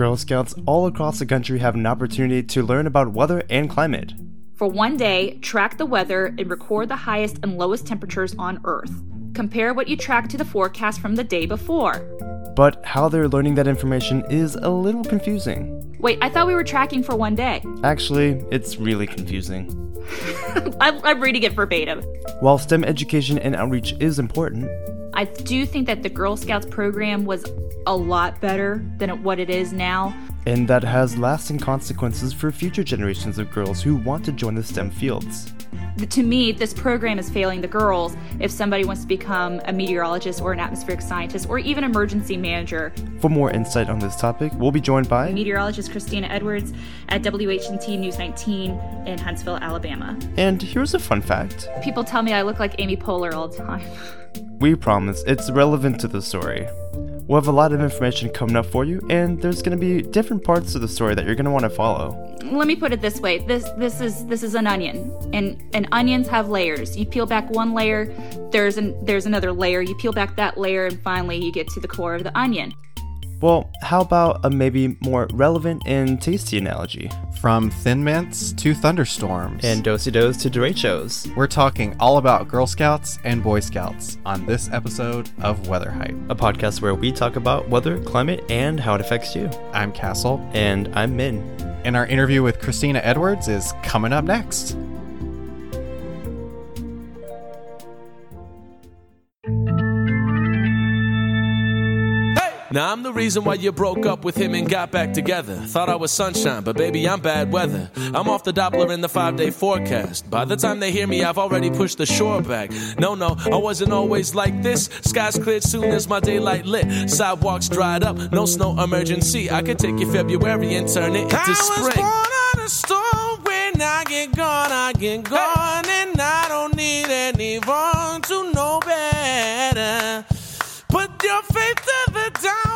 Girl Scouts all across the country have an opportunity to learn about weather and climate. For one day, track the weather and record the highest and lowest temperatures on Earth. Compare what you track to the forecast from the day before. But how they're learning that information is a little confusing. Wait, I thought we were tracking for one day. Actually, it's really confusing. I'm, I'm reading it verbatim. While STEM education and outreach is important, I do think that the Girl Scouts program was a lot better than what it is now. and that has lasting consequences for future generations of girls who want to join the STEM fields. To me, this program is failing the girls if somebody wants to become a meteorologist or an atmospheric scientist or even emergency manager. For more insight on this topic, we'll be joined by Meteorologist Christina Edwards at WHNT News 19 in Huntsville, Alabama. And here's a fun fact. People tell me I look like Amy Poehler all the time. We promise it's relevant to the story. We'll have a lot of information coming up for you, and there's going to be different parts of the story that you're going to want to follow. Let me put it this way: this this is this is an onion, and and onions have layers. You peel back one layer, there's an there's another layer. You peel back that layer, and finally you get to the core of the onion. Well, how about a maybe more relevant and tasty analogy? From Thin Mints to thunderstorms. And dosey dos to derechos. we're talking all about Girl Scouts and Boy Scouts on this episode of Weather Hype. A podcast where we talk about weather, climate, and how it affects you. I'm Castle, And I'm Min. and our interview with Christina Edwards is coming up next. Now I'm the reason why you broke up with him and got back together. Thought I was sunshine, but baby, I'm bad weather. I'm off the Doppler in the five day forecast. By the time they hear me, I've already pushed the shore back. No, no, I wasn't always like this. Skies cleared soon as my daylight lit. Sidewalks dried up, no snow emergency. I could take you February and turn it into spring. I was born on a storm when I get gone, I get gone, and I don't need anyone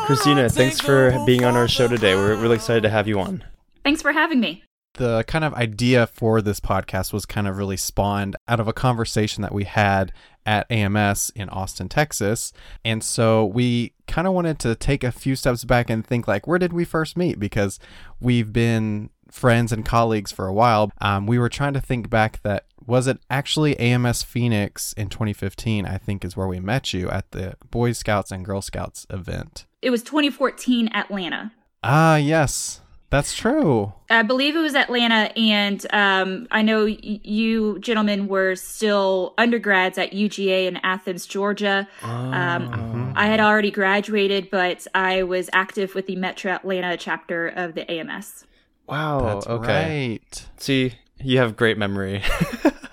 Christina, thanks for being on our show today. We're really excited to have you on. Thanks for having me. The kind of idea for this podcast was kind of really spawned out of a conversation that we had at AMS in Austin, Texas. And so we kind of wanted to take a few steps back and think like, where did we first meet? Because we've been friends and colleagues for a while. Um, we were trying to think back that was it actually AMS Phoenix in 2015, I think is where we met you at the Boy Scouts and Girl Scouts event. It was 2014 Atlanta. Ah, yes, that's true. I believe it was Atlanta, and um, I know y- you gentlemen were still undergrads at UGA in Athens, Georgia. Um, I had already graduated, but I was active with the Metro Atlanta chapter of the AMS. Wow. That's okay. right. See, you have great memory.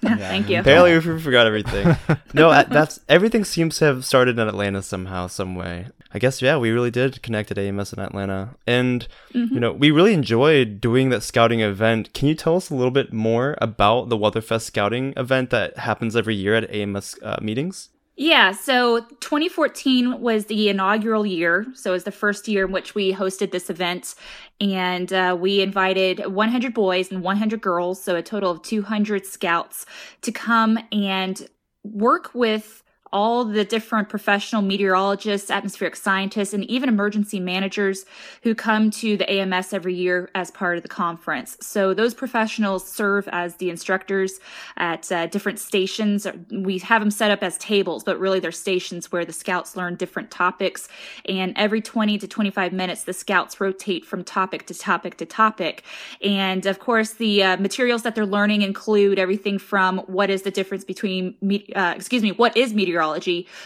Thank you. Barely we forgot everything. no, that's everything seems to have started in Atlanta somehow, some way. I guess yeah, we really did connect at AMS in Atlanta, and you know we really enjoyed doing that scouting event. Can you tell us a little bit more about the Weatherfest scouting event that happens every year at AMS uh, meetings? Yeah, so 2014 was the inaugural year. So it was the first year in which we hosted this event. And uh, we invited 100 boys and 100 girls, so a total of 200 scouts, to come and work with all the different professional meteorologists, atmospheric scientists, and even emergency managers who come to the AMS every year as part of the conference. So those professionals serve as the instructors at uh, different stations. We have them set up as tables, but really they're stations where the scouts learn different topics. And every 20 to 25 minutes, the scouts rotate from topic to topic to topic. And of course, the uh, materials that they're learning include everything from what is the difference between, me- uh, excuse me, what is meteorology,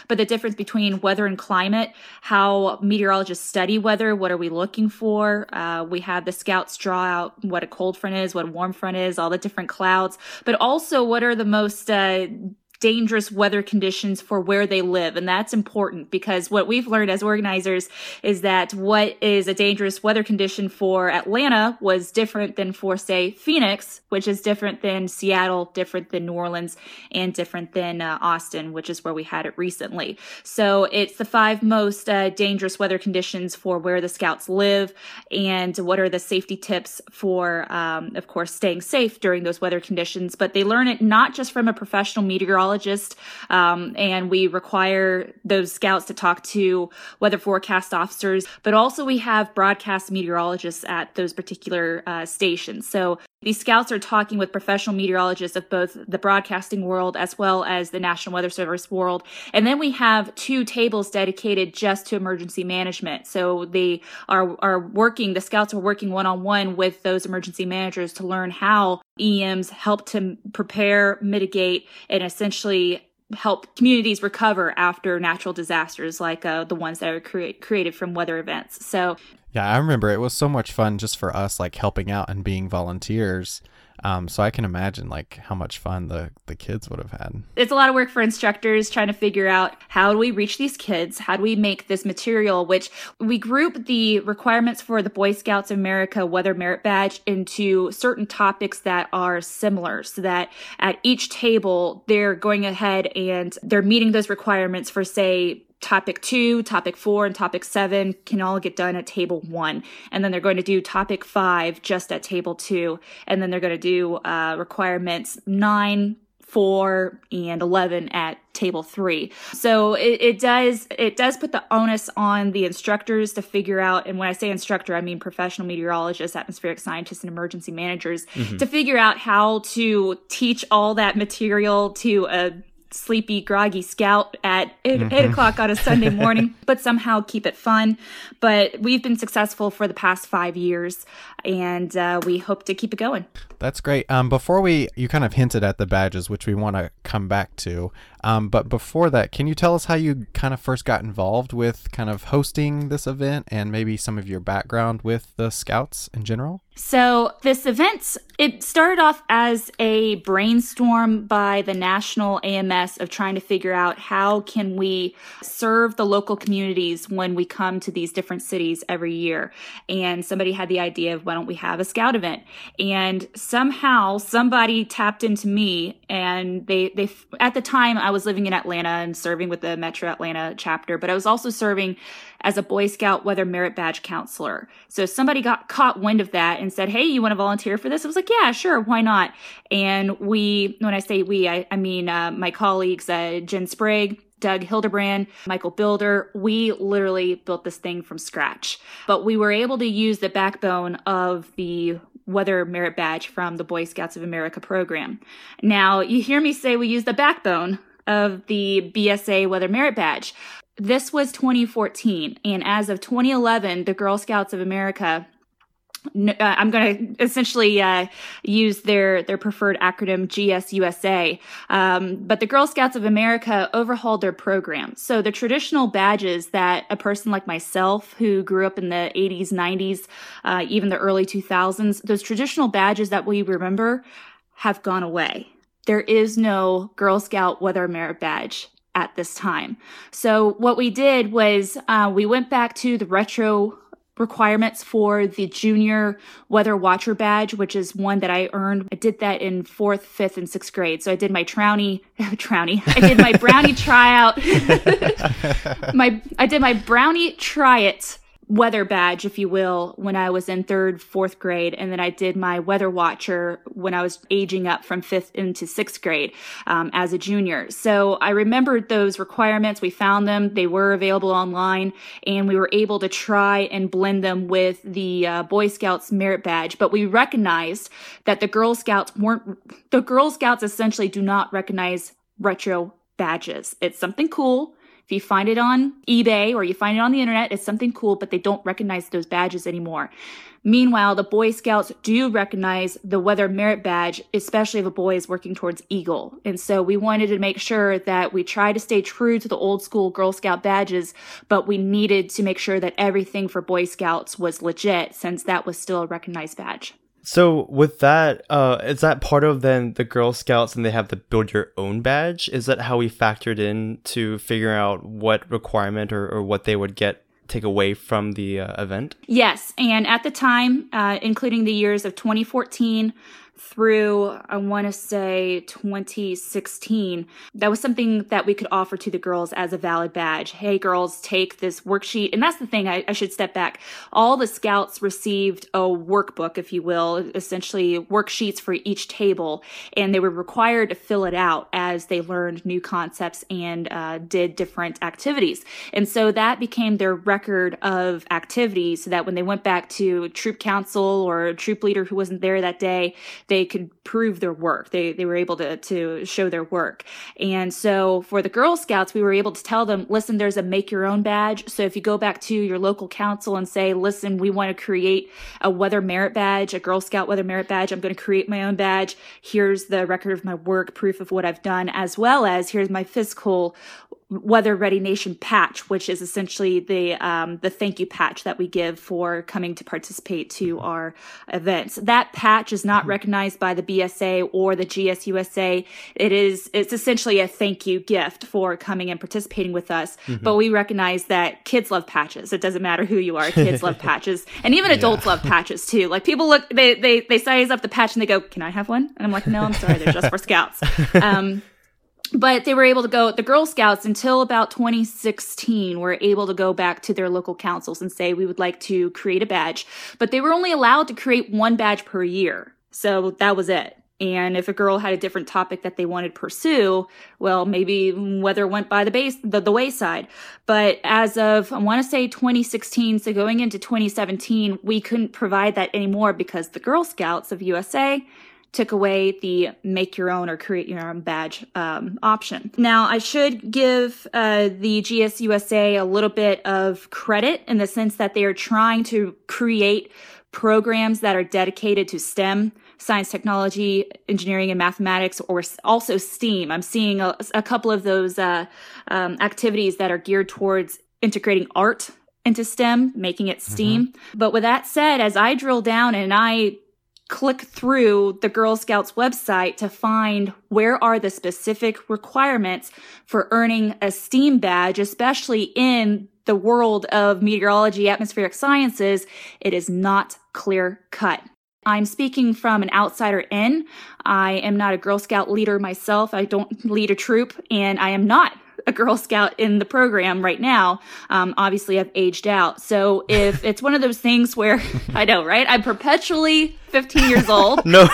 but the difference between weather and climate, how meteorologists study weather, what are we looking for? Uh, we have the scouts draw out what a cold front is, what a warm front is, all the different clouds, but also what are the most uh, dangerous weather conditions for where they live. And that's important because what we've learned as organizers is that what is a dangerous weather condition for Atlanta was different than for, say, Phoenix, which is different than Seattle, different than New Orleans, and different than uh, Austin, which is where we had it recently. So it's the five most uh, dangerous weather conditions for where the scouts live and what are the safety tips for, um, of course, staying safe during those weather conditions. But they learn it not just from a professional meteorologist meteorologist, um, and we require those scouts to talk to weather forecast officers. But also, we have broadcast meteorologists at those particular uh, stations. So these scouts are talking with professional meteorologists of both the broadcasting world as well as the National Weather Service world. And then we have two tables dedicated just to emergency management. So they are, are working, the scouts are working one on one with those emergency managers to learn how EMs help to prepare, mitigate, and essentially help communities recover after natural disasters like uh, the ones that are cre- created from weather events. So yeah, I remember it was so much fun just for us, like helping out and being volunteers. Um, so I can imagine like how much fun the the kids would have had. It's a lot of work for instructors trying to figure out how do we reach these kids? How do we make this material? Which we group the requirements for the Boy Scouts of America Weather Merit Badge into certain topics that are similar, so that at each table they're going ahead and they're meeting those requirements for say topic two, topic four, and topic seven can all get done at table one. And then they're going to do topic five just at table two. And then they're going to do uh, requirements nine, four, and 11 at table three. So it, it does, it does put the onus on the instructors to figure out. And when I say instructor, I mean professional meteorologists, atmospheric scientists, and emergency managers mm-hmm. to figure out how to teach all that material to a sleepy, groggy scout at 8, mm-hmm. eight o'clock on a Sunday morning, but somehow keep it fun. But we've been successful for the past five years, and uh, we hope to keep it going. That's great. Um, before we, you kind of hinted at the badges, which we want to come back to. Um, but before that, can you tell us how you kind of first got involved with kind of hosting this event and maybe some of your background with the Scouts in general? So, this event, it started off as a brainstorm by the National AMS of trying to figure out how can we serve the local communities when we come to these different cities every year. And somebody had the idea of why don't we have a scout event? And somehow somebody tapped into me and they they at the time I was living in Atlanta and serving with the Metro Atlanta chapter, but I was also serving as a Boy Scout Weather Merit Badge counselor. So somebody got caught wind of that and said, Hey, you want to volunteer for this? I was like, Yeah, sure, why not? And we, when I say we, I, I mean uh, my colleagues, uh, Jen Sprague, Doug Hildebrand, Michael Builder, we literally built this thing from scratch. But we were able to use the backbone of the Weather Merit Badge from the Boy Scouts of America program. Now, you hear me say we use the backbone of the BSA Weather Merit Badge. This was 2014, and as of 2011, the Girl Scouts of America uh, I'm going to essentially uh, use their their preferred acronym GSUSA. Um, but the Girl Scouts of America overhauled their program. So the traditional badges that a person like myself, who grew up in the 80s, 90s, uh, even the early 2000s, those traditional badges that we remember have gone away. There is no Girl Scout Weather Merit Badge at this time. So what we did was uh, we went back to the retro requirements for the junior weather watcher badge, which is one that I earned. I did that in fourth, fifth, and sixth grade. So I did my Trowny, Trowny. I did my brownie tryout. my I did my brownie try it weather badge, if you will, when I was in third, fourth grade. And then I did my weather watcher when I was aging up from fifth into sixth grade um, as a junior. So I remembered those requirements. We found them. They were available online and we were able to try and blend them with the uh, Boy Scouts merit badge. But we recognized that the Girl Scouts weren't, the Girl Scouts essentially do not recognize retro badges. It's something cool. If you find it on eBay or you find it on the internet, it's something cool, but they don't recognize those badges anymore. Meanwhile, the Boy Scouts do recognize the Weather Merit Badge, especially if a boy is working towards Eagle. And so we wanted to make sure that we try to stay true to the old school Girl Scout badges, but we needed to make sure that everything for Boy Scouts was legit since that was still a recognized badge. So with that, uh, is that part of then the Girl Scouts and they have the build your own badge? Is that how we factored in to figure out what requirement or, or what they would get take away from the uh, event? Yes, and at the time, uh, including the years of 2014, through, I want to say 2016, that was something that we could offer to the girls as a valid badge. Hey, girls, take this worksheet. And that's the thing, I, I should step back. All the scouts received a workbook, if you will, essentially worksheets for each table, and they were required to fill it out as they learned new concepts and uh, did different activities. And so that became their record of activities so that when they went back to troop council or troop leader who wasn't there that day, they could prove their work. They, they were able to, to show their work. And so for the Girl Scouts, we were able to tell them, listen, there's a make your own badge. So if you go back to your local council and say, listen, we want to create a weather merit badge, a Girl Scout weather merit badge. I'm going to create my own badge. Here's the record of my work, proof of what I've done, as well as here's my physical Weather Ready Nation patch, which is essentially the um, the thank you patch that we give for coming to participate to our events. That patch is not mm-hmm. recognized by the BSA or the GSUSA. It is it's essentially a thank you gift for coming and participating with us. Mm-hmm. But we recognize that kids love patches. It doesn't matter who you are. Kids love patches, and even adults yeah. love patches too. Like people look, they they they size up the patch and they go, "Can I have one?" And I'm like, "No, I'm sorry, they're just for scouts." Um, but they were able to go the girl scouts until about 2016 were able to go back to their local councils and say we would like to create a badge. But they were only allowed to create one badge per year. So that was it. And if a girl had a different topic that they wanted to pursue, well, maybe weather went by the base, the, the wayside. But as of, I want to say 2016, so going into 2017, we couldn't provide that anymore because the Girl Scouts of USA took away the make your own or create your own badge um, option. Now, I should give uh, the GSUSA a little bit of credit in the sense that they are trying to create programs that are dedicated to STEM, science, technology, engineering, and mathematics, or also STEAM. I'm seeing a, a couple of those uh, um, activities that are geared towards integrating art into STEM, making it STEAM. Mm-hmm. But with that said, as I drill down and I click through the Girl Scouts website to find where are the specific requirements for earning a STEAM badge, especially in the world of meteorology, atmospheric sciences, it is not clear cut. I'm speaking from an outsider in. I am not a Girl Scout leader myself. I don't lead a troop, and I am not a Girl Scout in the program right now. Um, obviously, I've aged out. So if it's one of those things where I know, right? I'm perpetually 15 years old. no,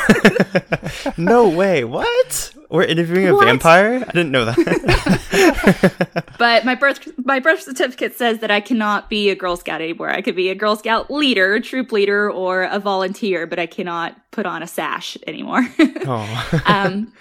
no way. What? We're interviewing a what? vampire? I didn't know that. but my birth my birth certificate says that I cannot be a Girl Scout anymore. I could be a Girl Scout leader, troop leader, or a volunteer, but I cannot put on a sash anymore. oh. um,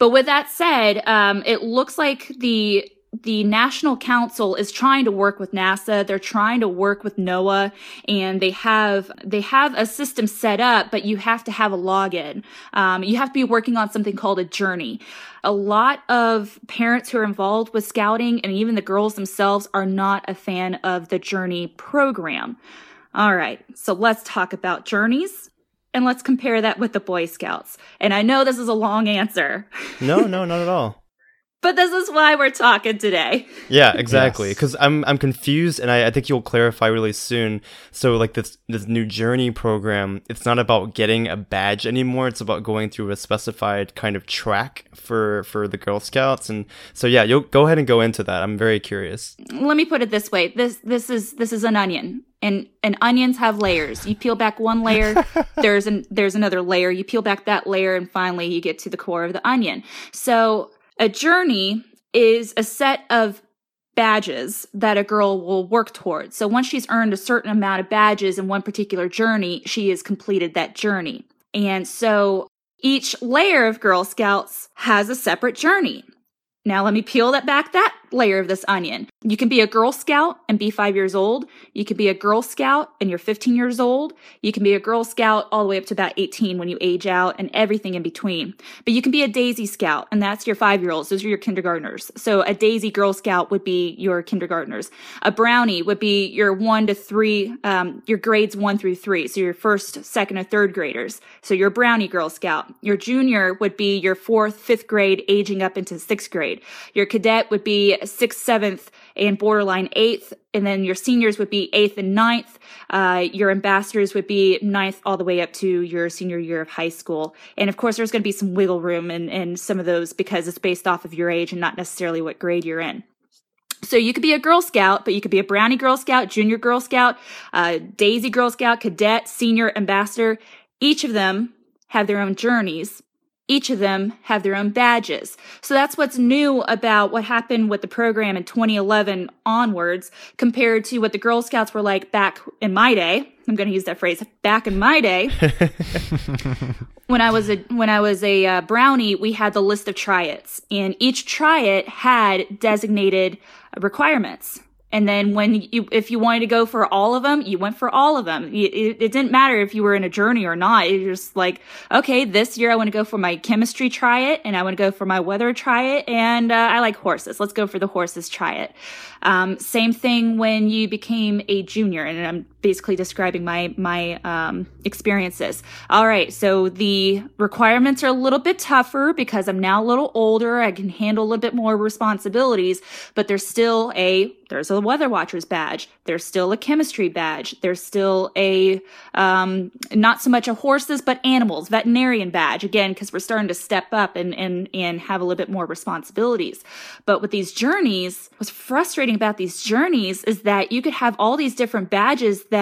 but with that said, um, it looks like the the National Council is trying to work with NASA. They're trying to work with NOAA and they have, they have a system set up, but you have to have a login. Um, you have to be working on something called a journey. A lot of parents who are involved with scouting and even the girls themselves are not a fan of the journey program. All right. So let's talk about journeys and let's compare that with the Boy Scouts. And I know this is a long answer. No, no, not at all but this is why we're talking today. Yeah, exactly. Because yes. I'm I'm confused, and I, I think you'll clarify really soon. So like this this new journey program, it's not about getting a badge anymore. It's about going through a specified kind of track for for the Girl Scouts, and so yeah, you'll go ahead and go into that. I'm very curious. Let me put it this way: this this is this is an onion. And, and onions have layers. You peel back one layer, there's an there's another layer. You peel back that layer, and finally you get to the core of the onion. So a journey is a set of badges that a girl will work towards. So once she's earned a certain amount of badges in one particular journey, she has completed that journey. And so each layer of Girl Scouts has a separate journey. Now let me peel that back that layer of this onion. You can be a Girl Scout and be five years old. You can be a Girl Scout and you're 15 years old. You can be a Girl Scout all the way up to about 18 when you age out and everything in between. But you can be a Daisy Scout and that's your five year olds. Those are your kindergartners. So a Daisy Girl Scout would be your kindergartners. A Brownie would be your one to three, um, your grades one through three. So your first, second, or third graders. So your Brownie Girl Scout. Your junior would be your fourth, fifth grade, aging up into sixth grade. Your cadet would be sixth, seventh, and borderline eighth. And then your seniors would be eighth and ninth. Uh, your ambassadors would be ninth all the way up to your senior year of high school. And of course, there's going to be some wiggle room in, in some of those because it's based off of your age and not necessarily what grade you're in. So you could be a Girl Scout, but you could be a Brownie Girl Scout, Junior Girl Scout, uh, Daisy Girl Scout, Cadet, Senior Ambassador. Each of them have their own journeys. Each of them have their own badges. So that's what's new about what happened with the program in 2011 onwards compared to what the Girl Scouts were like back in my day. I'm going to use that phrase back in my day. when I was a when I was a uh, brownie, we had the list of try-its, and each try-it had designated requirements. And then when you, if you wanted to go for all of them, you went for all of them. It, it, it didn't matter if you were in a journey or not. It was just like, okay, this year I want to go for my chemistry try it, and I want to go for my weather try it, and uh, I like horses. Let's go for the horses try-it. Um, same thing when you became a junior, and I'm basically describing my my um, experiences. All right, so the requirements are a little bit tougher because I'm now a little older. I can handle a little bit more responsibilities, but there's still a there's a weather watcher's badge. There's still a chemistry badge. There's still a um, not so much a horses but animals veterinarian badge again because we're starting to step up and and and have a little bit more responsibilities. But with these journeys, what's frustrating about these journeys is that you could have all these different badges that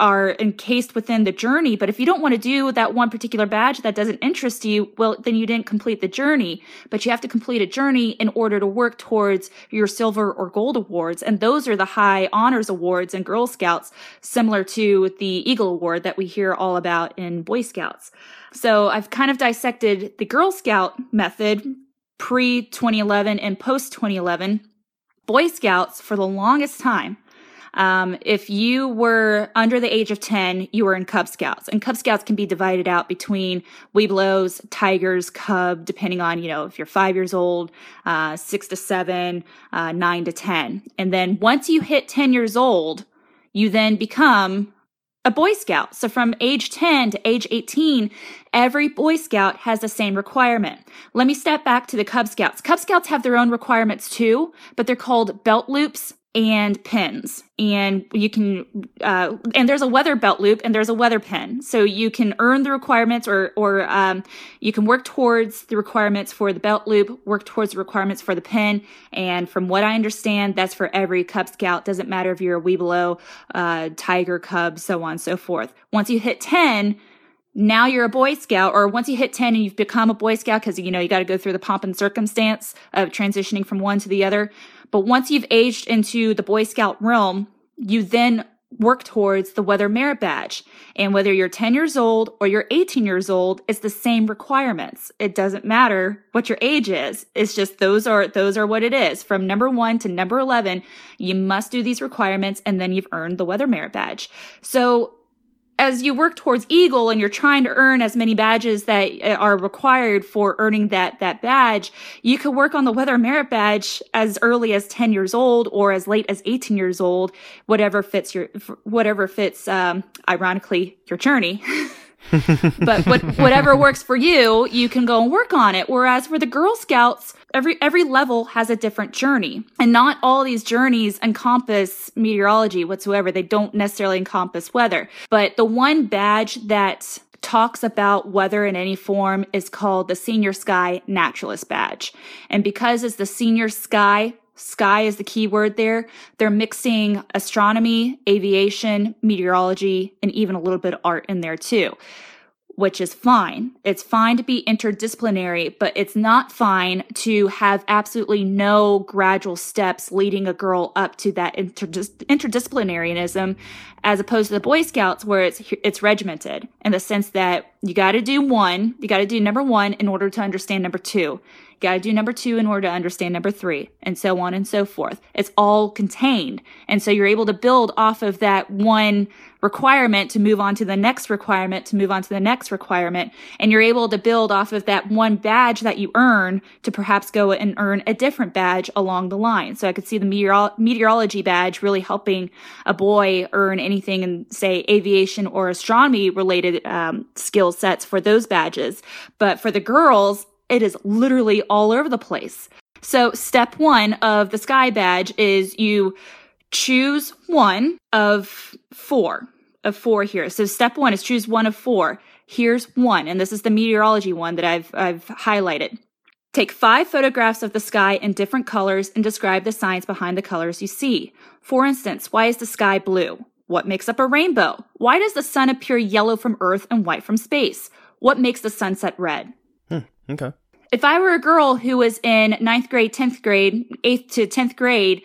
are encased within the journey. But if you don't want to do that one particular badge that doesn't interest you, well, then you didn't complete the journey. But you have to complete a journey in order to work towards your silver or gold awards. And those are the high honors awards in Girl Scouts, similar to the Eagle Award that we hear all about in Boy Scouts. So I've kind of dissected the Girl Scout method pre 2011 and post 2011 Boy Scouts for the longest time. Um, if you were under the age of 10, you were in Cub Scouts. And Cub Scouts can be divided out between Webelos, Tigers, Cub, depending on, you know, if you're five years old, uh, six to seven, uh, nine to 10. And then once you hit 10 years old, you then become a Boy Scout. So from age 10 to age 18, every Boy Scout has the same requirement. Let me step back to the Cub Scouts. Cub Scouts have their own requirements too, but they're called belt loops and pins. And you can uh, and there's a weather belt loop and there's a weather pin. So you can earn the requirements or or um, you can work towards the requirements for the belt loop work towards the requirements for the pin. And from what i understand that's for every cub scout. Doesn't matter if you're a webelo uh, tiger cub so on and so forth. Once you hit 10 now you're a Boy Scout, or once you hit 10 and you've become a Boy Scout, because you know you got to go through the pomp and circumstance of transitioning from one to the other. But once you've aged into the Boy Scout realm, you then work towards the Weather Merit Badge. And whether you're 10 years old or you're 18 years old, it's the same requirements. It doesn't matter what your age is. It's just those are, those are what it is. From number one to number 11, you must do these requirements and then you've earned the Weather Merit Badge. So as you work towards Eagle and you're trying to earn as many badges that uh, are required for earning that, that badge, you could work on the Weather Merit Badge as early as 10 years old or as late as 18 years old, whatever fits your, whatever fits, um, ironically, your journey. but what, whatever works for you, you can go and work on it. Whereas for the Girl Scouts, every every level has a different journey, and not all these journeys encompass meteorology whatsoever. They don't necessarily encompass weather. But the one badge that talks about weather in any form is called the Senior Sky Naturalist Badge. And because it's the Senior Sky sky is the key word there. They're mixing astronomy, aviation, meteorology, and even a little bit of art in there too, which is fine. It's fine to be interdisciplinary, but it's not fine to have absolutely no gradual steps leading a girl up to that interdis- interdisciplinarianism as opposed to the Boy Scouts where it's it's regimented in the sense that you got to do one, you got to do number 1 in order to understand number 2 Got to do number two in order to understand number three, and so on and so forth. It's all contained. And so you're able to build off of that one requirement to move on to the next requirement, to move on to the next requirement. And you're able to build off of that one badge that you earn to perhaps go and earn a different badge along the line. So I could see the meteoro- meteorology badge really helping a boy earn anything in, say, aviation or astronomy related um, skill sets for those badges. But for the girls, it is literally all over the place. So, step one of the Sky Badge is you choose one of four of four here. So, step one is choose one of four. Here's one, and this is the meteorology one that I've I've highlighted. Take five photographs of the sky in different colors and describe the signs behind the colors you see. For instance, why is the sky blue? What makes up a rainbow? Why does the sun appear yellow from Earth and white from space? What makes the sunset red? Hmm, okay. If I were a girl who was in ninth grade, 10th grade, 8th to 10th grade,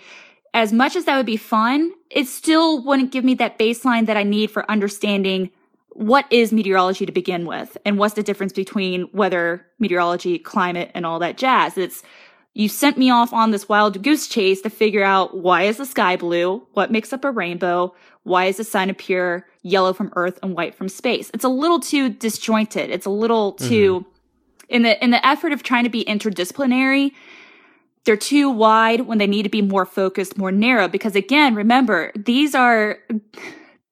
as much as that would be fun, it still wouldn't give me that baseline that I need for understanding what is meteorology to begin with and what's the difference between weather, meteorology, climate, and all that jazz. It's you sent me off on this wild goose chase to figure out why is the sky blue? What makes up a rainbow? Why does the sun appear yellow from Earth and white from space? It's a little too disjointed. It's a little too mm-hmm. In the in the effort of trying to be interdisciplinary. They're too wide when they need to be more focused, more narrow. Because again, remember these are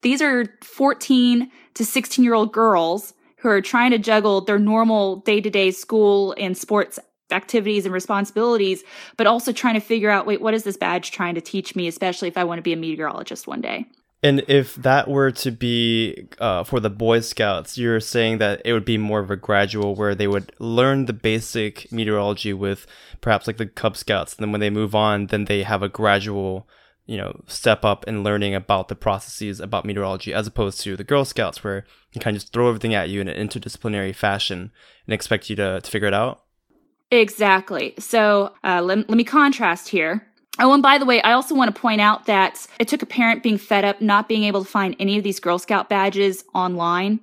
these are 14 to 16 year old girls who are trying to juggle their normal day to day school and sports activities and responsibilities, but also trying to figure out wait, what is this badge trying to teach me, especially if I want to be a meteorologist one day? And if that were to be uh, for the Boy Scouts, you're saying that it would be more of a gradual where they would learn the basic meteorology with perhaps like the Cub Scouts. And then when they move on, then they have a gradual, you know, step up in learning about the processes about meteorology as opposed to the Girl Scouts where you kind of just throw everything at you in an interdisciplinary fashion and expect you to, to figure it out. Exactly. So uh, let, let me contrast here. Oh, and by the way, I also want to point out that it took a parent being fed up not being able to find any of these Girl Scout badges online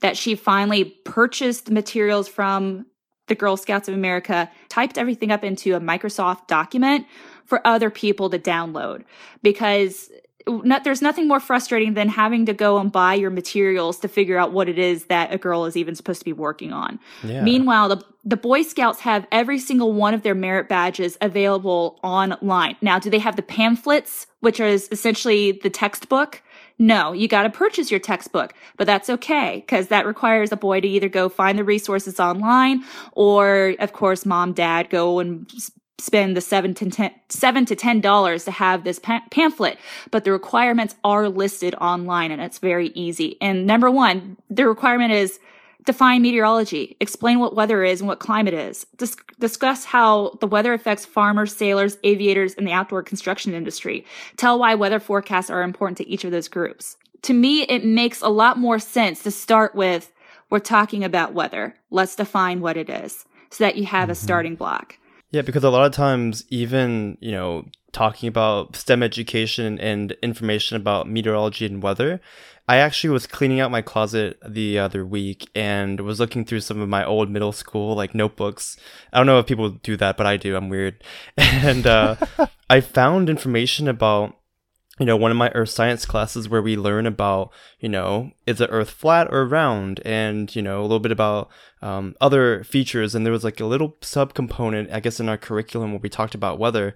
that she finally purchased materials from the Girl Scouts of America, typed everything up into a Microsoft document for other people to download. Because not, there's nothing more frustrating than having to go and buy your materials to figure out what it is that a girl is even supposed to be working on. Yeah. Meanwhile, the, the Boy Scouts have every single one of their merit badges available online. Now, do they have the pamphlets, which is essentially the textbook? No, you got to purchase your textbook, but that's okay because that requires a boy to either go find the resources online or, of course, mom, dad go and spend the seven to ten, seven to ten dollars to have this pa- pamphlet, but the requirements are listed online and it's very easy. And number one, the requirement is define meteorology, explain what weather is and what climate is, Dis- discuss how the weather affects farmers, sailors, aviators, and the outdoor construction industry. Tell why weather forecasts are important to each of those groups. To me, it makes a lot more sense to start with we're talking about weather. Let's define what it is so that you have mm-hmm. a starting block. Yeah, because a lot of times, even, you know, talking about STEM education and information about meteorology and weather, I actually was cleaning out my closet the other week and was looking through some of my old middle school like notebooks. I don't know if people do that, but I do. I'm weird. And uh, I found information about you know, one of my earth science classes where we learn about, you know, is the earth flat or round? And, you know, a little bit about um, other features. And there was like a little sub component, I guess, in our curriculum where we talked about weather.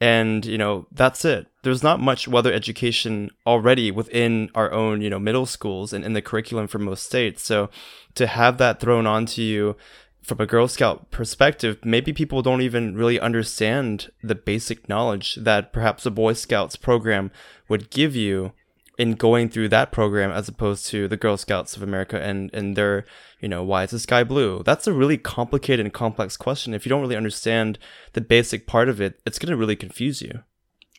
And, you know, that's it. There's not much weather education already within our own, you know, middle schools and in the curriculum for most states. So to have that thrown onto you from a Girl Scout perspective, maybe people don't even really understand the basic knowledge that perhaps a Boy Scouts program would give you in going through that program as opposed to the Girl Scouts of America and, and their, you know, why is the sky blue? That's a really complicated and complex question. If you don't really understand the basic part of it, it's going to really confuse you.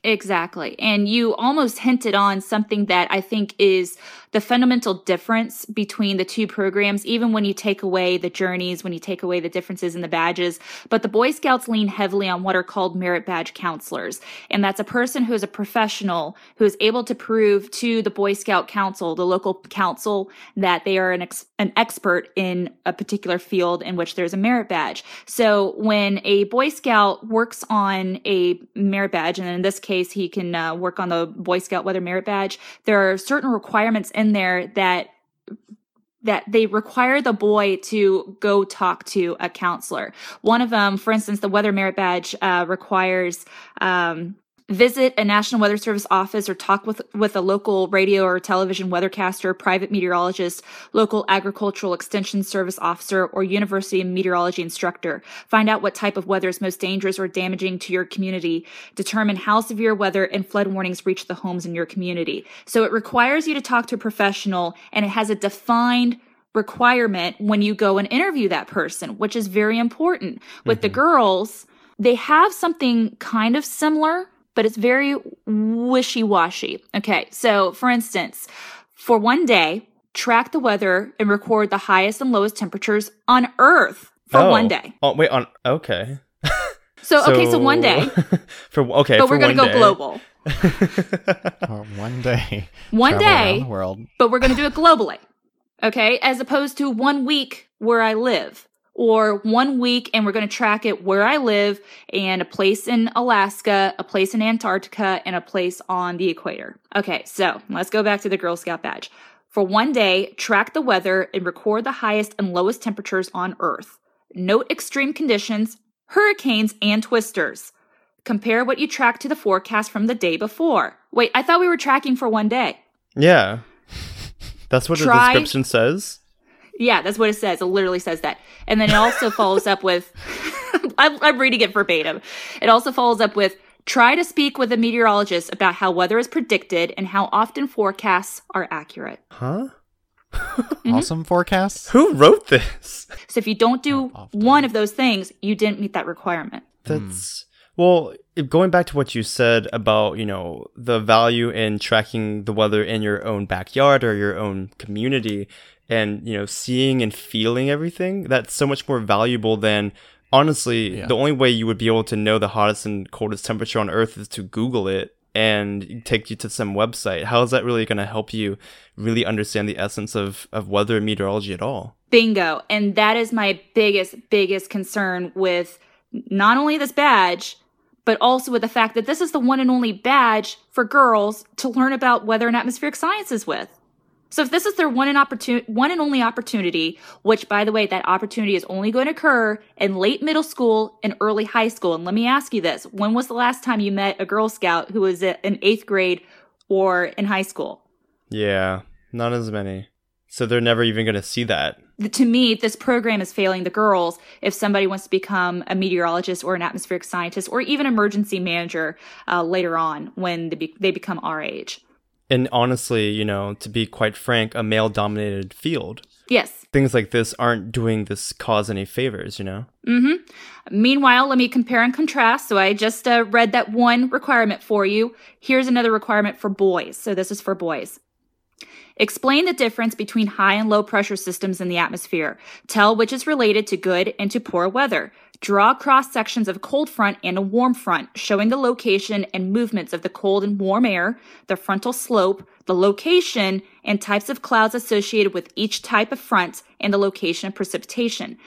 Exactly. And you almost hinted on something that I think is the fundamental difference between the two programs, even when you take away the journeys, when you take away the differences in the badges. But the Boy Scouts lean heavily on what are called merit badge counselors. And that's a person who is a professional who is able to prove to the Boy Scout Council, the local council, that they are an, ex- an expert in a particular field in which there's a merit badge. So when a Boy Scout works on a merit badge, and in this case, he can uh, work on the Boy Scout Weather Merit Badge, there are certain requirements in in there that that they require the boy to go talk to a counselor. One of them, for instance, the Weather Merit Badge uh, requires um, visit a National Weather Service office or talk with, with a local radio or television weathercaster, private meteorologist, local agricultural extension service officer, or university meteorology instructor. Find out what type of weather is most dangerous or damaging to your community. Determine how severe weather and flood warnings reach the homes in your community. So it requires you to talk to a professional and it has a defined requirement when you go and interview that person, which is very important. With mm-hmm. the girls, they have something kind of similar but it's very wishy washy. Okay, so for instance, for one day, track the weather and record the highest and lowest temperatures on Earth for oh. one day. Oh, wait, on okay. So, so, okay, so one day. for okay, but we're gonna go day. global. one day. One day. world. But we're gonna do it globally. Okay, as opposed to one week where I live or one week and we're going to track it where I live and a place in Alaska, a place in Antarctica, and a place on the equator. Okay, so let's go back to the Girl Scout badge. For one day, track the weather and record the highest and lowest temperatures on Earth. Note extreme conditions, hurricanes, and twisters. Compare what you track to the forecast from the day before. Wait, I thought we were tracking for one day. Yeah. That's what Try- the description says. Yeah, that's what it says. It literally says that. And then it also follows up with I'm, I'm reading it verbatim. It also follows up with try to speak with a meteorologist about how weather is predicted and how often forecasts are accurate. Huh? mm-hmm. Awesome forecasts? Who wrote this? So if you don't do one of those things, you didn't meet that requirement. That's well, going back to what you said about, you know, the value in tracking the weather in your own backyard or your own community, and you know seeing and feeling everything that's so much more valuable than honestly yeah. the only way you would be able to know the hottest and coldest temperature on earth is to google it and take you to some website. How is that really going to help you really understand the essence of, of weather and meteorology at all? Bingo. And that is my biggest biggest concern with not only this badge but also with the fact that this is the one and only badge for girls to learn about weather and atmospheric sciences with so if this is their one and opportunity, one and only opportunity, which by the way, that opportunity is only going to occur in late middle school and early high school. And let me ask you this: When was the last time you met a Girl Scout who was in eighth grade or in high school? Yeah, not as many. So they're never even going to see that. To me, this program is failing the girls if somebody wants to become a meteorologist or an atmospheric scientist or even emergency manager uh, later on when they, be- they become our age and honestly, you know, to be quite frank, a male dominated field. Yes. Things like this aren't doing this cause any favors, you know? Mm-hmm. Meanwhile, let me compare and contrast. So I just uh, read that one requirement for you. Here's another requirement for boys. So this is for boys. Explain the difference between high and low pressure systems in the atmosphere. Tell which is related to good and to poor weather. Draw cross sections of a cold front and a warm front, showing the location and movements of the cold and warm air, the frontal slope, the location and types of clouds associated with each type of front, and the location of precipitation.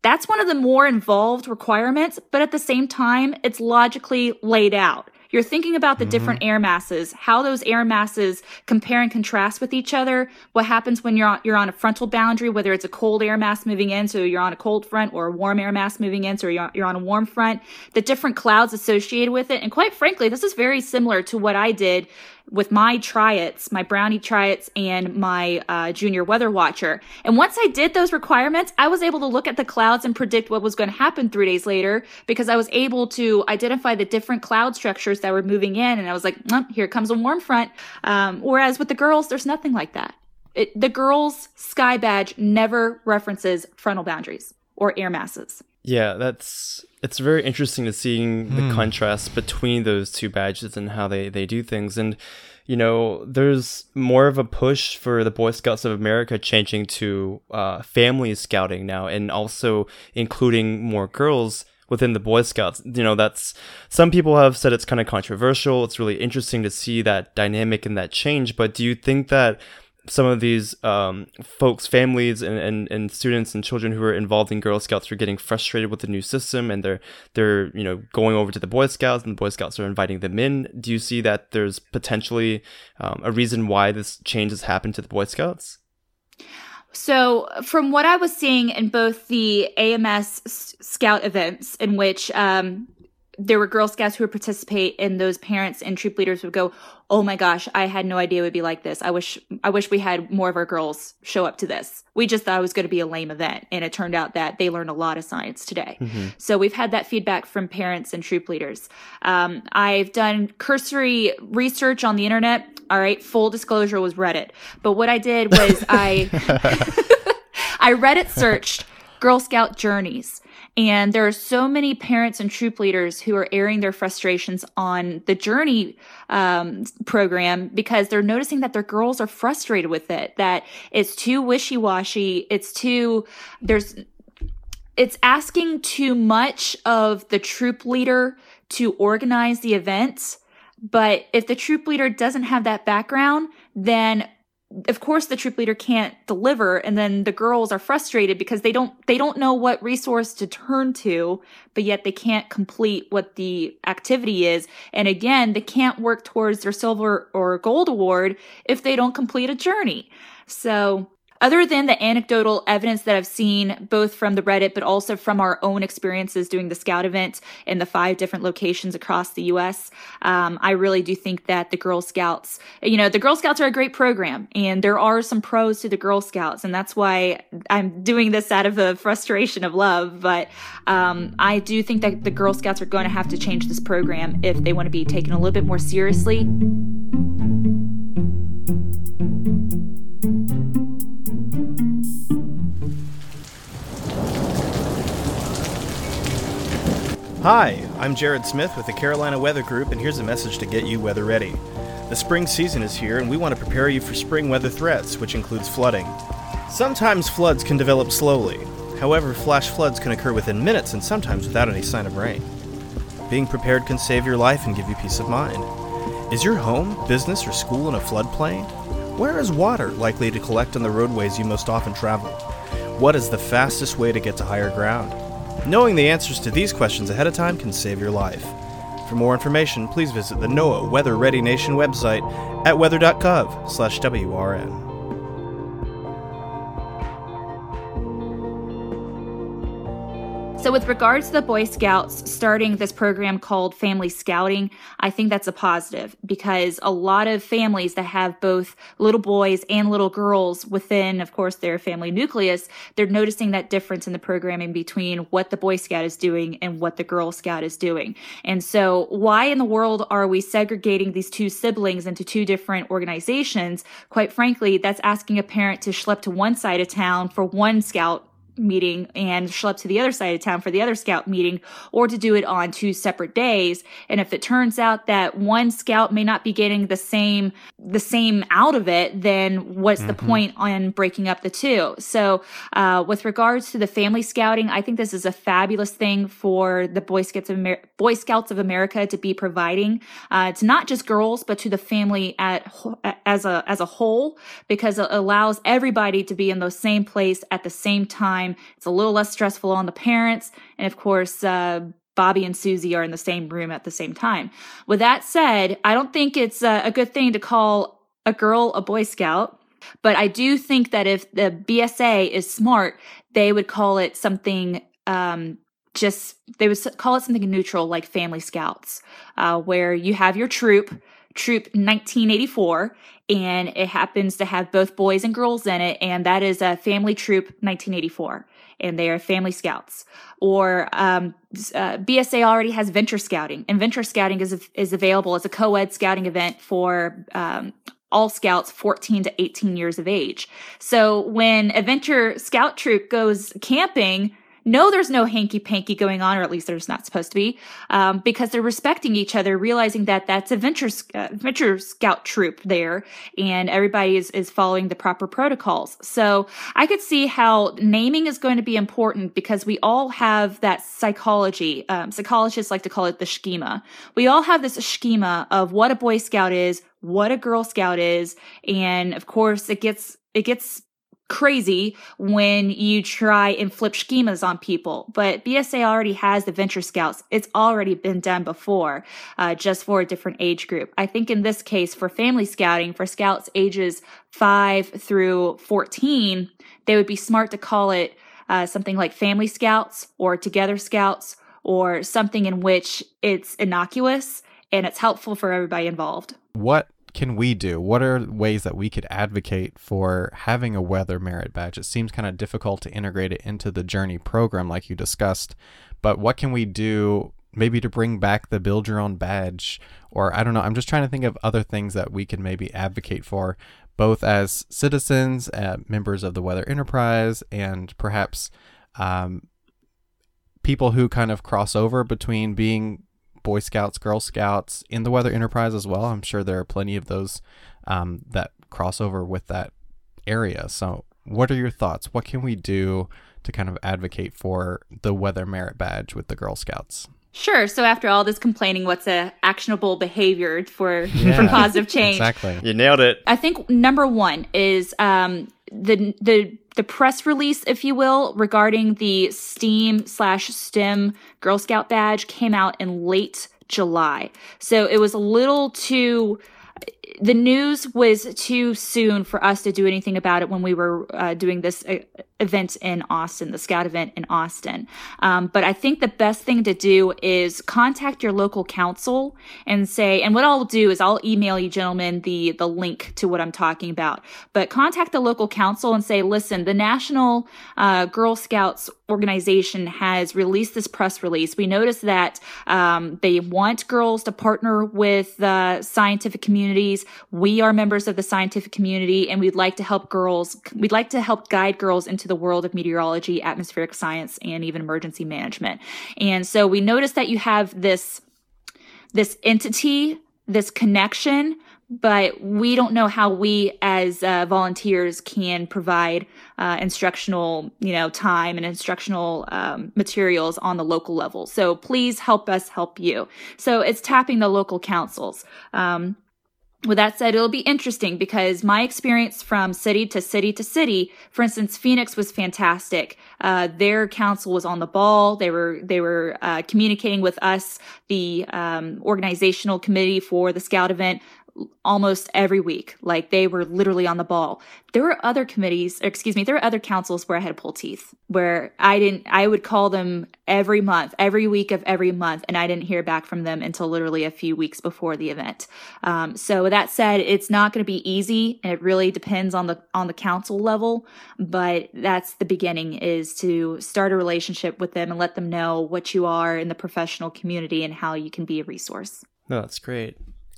That's one of the more involved requirements, but at the same time, it's logically laid out. You're thinking about the mm-hmm. different air masses, how those air masses compare and contrast with each other. What happens when you're on, you're on a frontal boundary, whether it's a cold air mass moving in, so you're on a cold front, or a warm air mass moving in, so you're, you're on a warm front. The different clouds associated with it, and quite frankly, this is very similar to what I did with my try-its, my brownie try-its, and my uh, junior weather watcher. And once I did those requirements, I was able to look at the clouds and predict what was going to happen three days later because I was able to identify the different cloud structures that were moving in. And I was like, here comes a warm front. Um, whereas with the girls, there's nothing like that. It, the girls' sky badge never references frontal boundaries or air masses. Yeah, that's it's very interesting to seeing the mm. contrast between those two badges and how they they do things. And you know there's more of a push for the boy scouts of america changing to uh, family scouting now and also including more girls within the boy scouts. You know that's some people have said it's kind of controversial. It's really interesting to see that dynamic and that change. But do you think that some of these um, folks, families, and, and, and students and children who are involved in Girl Scouts are getting frustrated with the new system, and they're they're you know going over to the Boy Scouts, and the Boy Scouts are inviting them in. Do you see that there's potentially um, a reason why this change has happened to the Boy Scouts? So, from what I was seeing in both the AMS Scout events, in which um, there were Girl Scouts who would participate, and those parents and troop leaders would go, "Oh my gosh, I had no idea it would be like this. I wish, I wish we had more of our girls show up to this. We just thought it was going to be a lame event, and it turned out that they learned a lot of science today. Mm-hmm. So we've had that feedback from parents and troop leaders. Um, I've done cursory research on the internet. All right, full disclosure was Reddit, but what I did was I, I Reddit searched Girl Scout journeys and there are so many parents and troop leaders who are airing their frustrations on the Journey um, program because they're noticing that their girls are frustrated with it, that it's too wishy washy, it's too, there's, it's asking too much of the troop leader to organize the events. But if the troop leader doesn't have that background, then of course the troop leader can't deliver and then the girls are frustrated because they don't they don't know what resource to turn to but yet they can't complete what the activity is. And again they can't work towards their silver or gold award if they don't complete a journey. So other than the anecdotal evidence that I've seen, both from the Reddit, but also from our own experiences doing the Scout event in the five different locations across the US, um, I really do think that the Girl Scouts, you know, the Girl Scouts are a great program, and there are some pros to the Girl Scouts, and that's why I'm doing this out of a frustration of love. But um, I do think that the Girl Scouts are going to have to change this program if they want to be taken a little bit more seriously. Hi, I'm Jared Smith with the Carolina Weather Group, and here's a message to get you weather ready. The spring season is here, and we want to prepare you for spring weather threats, which includes flooding. Sometimes floods can develop slowly. However, flash floods can occur within minutes and sometimes without any sign of rain. Being prepared can save your life and give you peace of mind. Is your home, business, or school in a floodplain? Where is water likely to collect on the roadways you most often travel? What is the fastest way to get to higher ground? Knowing the answers to these questions ahead of time can save your life. For more information, please visit the NOAA Weather Ready Nation website at weather.gov/wrn. So, with regards to the Boy Scouts starting this program called Family Scouting, I think that's a positive because a lot of families that have both little boys and little girls within, of course, their family nucleus, they're noticing that difference in the programming between what the Boy Scout is doing and what the Girl Scout is doing. And so, why in the world are we segregating these two siblings into two different organizations? Quite frankly, that's asking a parent to schlep to one side of town for one scout meeting and schlep to the other side of town for the other scout meeting or to do it on two separate days and if it turns out that one scout may not be getting the same the same out of it then what's mm-hmm. the point on breaking up the two so uh, with regards to the family scouting i think this is a fabulous thing for the boy scouts of, Amer- boy scouts of america to be providing uh, to not just girls but to the family at as a as a whole because it allows everybody to be in the same place at the same time time. It's a little less stressful on the parents. And of course, uh, Bobby and Susie are in the same room at the same time. With that said, I don't think it's a, good thing to call a girl a Boy Scout. But I do think that if the BSA is smart, they would call it something um, just they would call it something neutral like family scouts uh, where you have your troop troop 1984 and it happens to have both boys and girls in it, and that is a Family Troop 1984, and they are Family Scouts. Or um, uh, BSA already has Venture Scouting, and Venture Scouting is is available as a co-ed scouting event for um, all scouts 14 to 18 years of age. So when a Venture Scout troop goes camping no, there's no hanky panky going on, or at least there's not supposed to be, um, because they're respecting each other, realizing that that's a venture uh, venture scout troop there, and everybody is is following the proper protocols. So I could see how naming is going to be important because we all have that psychology. Um, psychologists like to call it the schema. We all have this schema of what a Boy Scout is, what a Girl Scout is, and of course it gets it gets crazy when you try and flip schemas on people. But BSA already has the Venture Scouts. It's already been done before, uh, just for a different age group. I think in this case, for family scouting, for scouts ages 5 through 14, they would be smart to call it uh, something like Family Scouts or Together Scouts or something in which it's innocuous and it's helpful for everybody involved. What can we do? What are ways that we could advocate for having a weather merit badge? It seems kind of difficult to integrate it into the journey program, like you discussed. But what can we do maybe to bring back the build your own badge? Or I don't know. I'm just trying to think of other things that we can maybe advocate for, both as citizens, uh, members of the Weather Enterprise, and perhaps um, people who kind of cross over between being Boy Scouts, Girl Scouts in the Weather Enterprise as well. I'm sure there are plenty of those um, that cross over with that area. So, what are your thoughts? What can we do to kind of advocate for the Weather Merit Badge with the Girl Scouts? Sure. So after all this complaining, what's a actionable behavior for yeah, for positive change? Exactly. You nailed it. I think number one is um, the the the press release, if you will, regarding the STEAM slash STEM Girl Scout badge came out in late July. So it was a little too the news was too soon for us to do anything about it when we were uh, doing this uh, event in Austin, the Scout event in Austin. Um, but I think the best thing to do is contact your local council and say, and what I'll do is I'll email you gentlemen the, the link to what I'm talking about, but contact the local council and say, listen, the National uh, Girl Scouts organization has released this press release. We noticed that um, they want girls to partner with the scientific communities. We are members of the scientific community and we'd like to help girls, we'd like to help guide girls into the world of meteorology, atmospheric science, and even emergency management. And so we notice that you have this, this entity, this connection, but we don't know how we as uh, volunteers can provide uh, instructional you know time and instructional um, materials on the local level. So please help us help you. So it's tapping the local councils. Um, with that said, it'll be interesting because my experience from city to city to city, for instance, Phoenix was fantastic. Uh, their council was on the ball. They were they were uh, communicating with us, the um, organizational committee for the Scout event, almost every week. Like they were literally on the ball. There were other committees, excuse me, there were other councils where I had to pull teeth, where I didn't, I would call them every month, every week of every month, and I didn't hear back from them until literally a few weeks before the event. Um, so with that said, it's not going to be easy, and it really depends on the on the council level. But that's the beginning: is to start a relationship with them and let them know what you are in the professional community and how you can be a resource. No, that's great.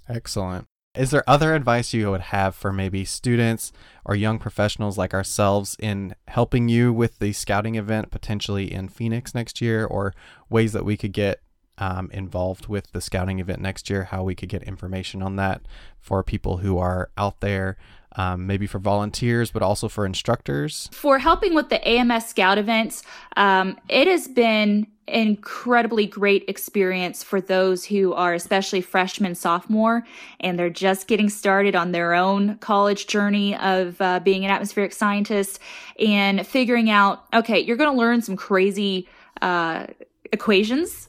Excellent. Is there other advice you would have for maybe students or young professionals like ourselves in helping you with the scouting event potentially in Phoenix next year, or ways that we could get um, involved with the scouting event next year? How we could get information on that for people who are out there um, maybe for volunteers, but also for instructors? For helping with the AMS Scout events, um, it has been incredibly great experience for those who are especially freshman sophomore and they're just getting started on their own college journey of uh, being an atmospheric scientist and figuring out okay you're going to learn some crazy uh, equations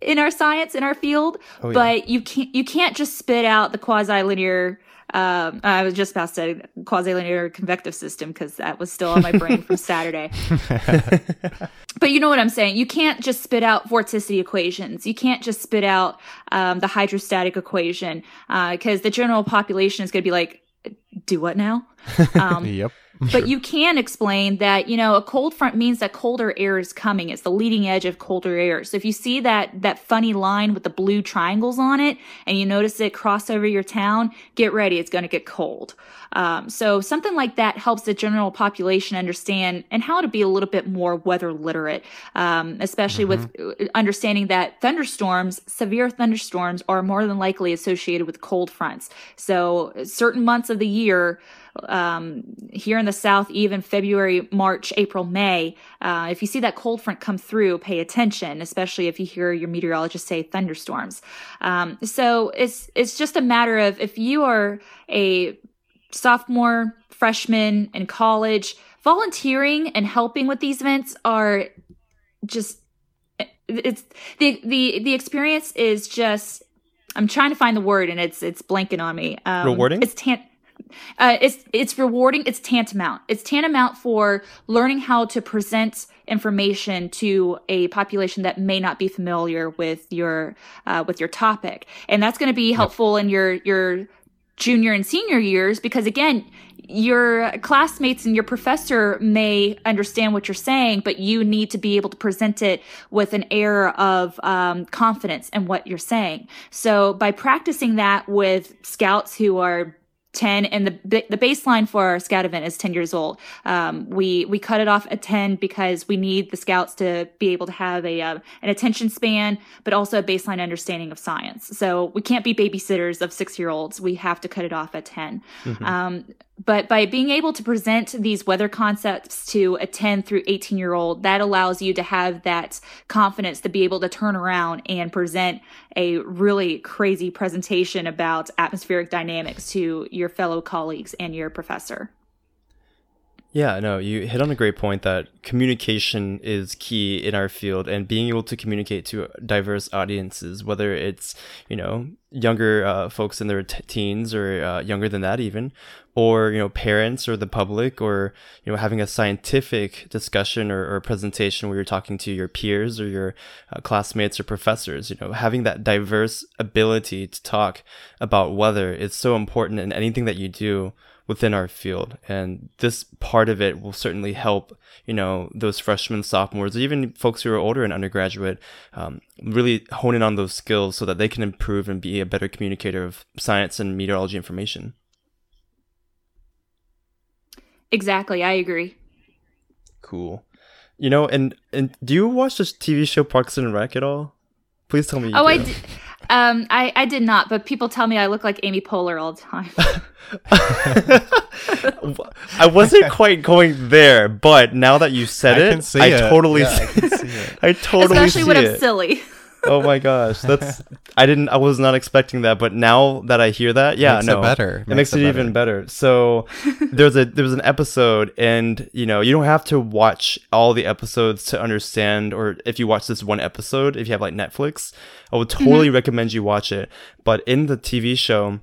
in our science in our field oh, yeah. but you can't you can't just spit out the quasi linear um, I was just about to say quasi-linear convective system because that was still on my brain from Saturday. but you know what I'm saying? You can't just spit out vorticity equations. You can't just spit out um, the hydrostatic equation because uh, the general population is going to be like, "Do what now?" Um, yep. But you can explain that, you know, a cold front means that colder air is coming. It's the leading edge of colder air. So if you see that, that funny line with the blue triangles on it and you notice it cross over your town, get ready. It's going to get cold. Um, so something like that helps the general population understand and how to be a little bit more weather literate, um, especially mm-hmm. with understanding that thunderstorms, severe thunderstorms are more than likely associated with cold fronts. So certain months of the year, um, here in the South, even February, March, April, May, uh, if you see that cold front come through, pay attention, especially if you hear your meteorologist say thunderstorms. Um, so it's it's just a matter of if you are a sophomore, freshman in college, volunteering and helping with these events are just it's the the the experience is just I'm trying to find the word and it's it's blanking on me. Um, Rewarding. It's tan- uh, it's it's rewarding. It's tantamount. It's tantamount for learning how to present information to a population that may not be familiar with your uh, with your topic, and that's going to be helpful in your your junior and senior years because again your classmates and your professor may understand what you're saying, but you need to be able to present it with an air of um, confidence in what you're saying. So by practicing that with scouts who are 10 and the the baseline for our scout event is 10 years old. Um, we we cut it off at 10 because we need the scouts to be able to have a uh, an attention span but also a baseline understanding of science. So we can't be babysitters of six year olds we have to cut it off at 10 mm-hmm. um, but by being able to present these weather concepts to a 10 through 18 year old, that allows you to have that confidence to be able to turn around and present a really crazy presentation about atmospheric dynamics to your fellow colleagues and your professor. Yeah, no, you hit on a great point that communication is key in our field and being able to communicate to diverse audiences, whether it's, you know, younger uh, folks in their t- teens or uh, younger than that even, or, you know, parents or the public or, you know, having a scientific discussion or, or presentation where you're talking to your peers or your uh, classmates or professors, you know, having that diverse ability to talk about weather is so important in anything that you do within our field. And this part of it will certainly help, you know, those freshmen, sophomores, even folks who are older in undergraduate, um, really hone in on those skills so that they can improve and be a better communicator of science and meteorology information. Exactly. I agree. Cool. You know, and, and do you watch this TV show Parks and Rec at all? Please tell me. oh, do. I did. Um, I, I did not, but people tell me I look like Amy Poehler all the time. I wasn't quite going there, but now that you said I it, I it. totally, yeah, I, it. I totally, especially when I'm silly oh my gosh, that's I didn't I was not expecting that, but now that I hear that, yeah, makes no, it better. It makes, makes it, better. even better. So there's a there's an episode, and you know you don't have to watch all the episodes to understand, or if you watch this one episode, if you have like Netflix, I would totally mm-hmm. recommend you watch it. But in the TV show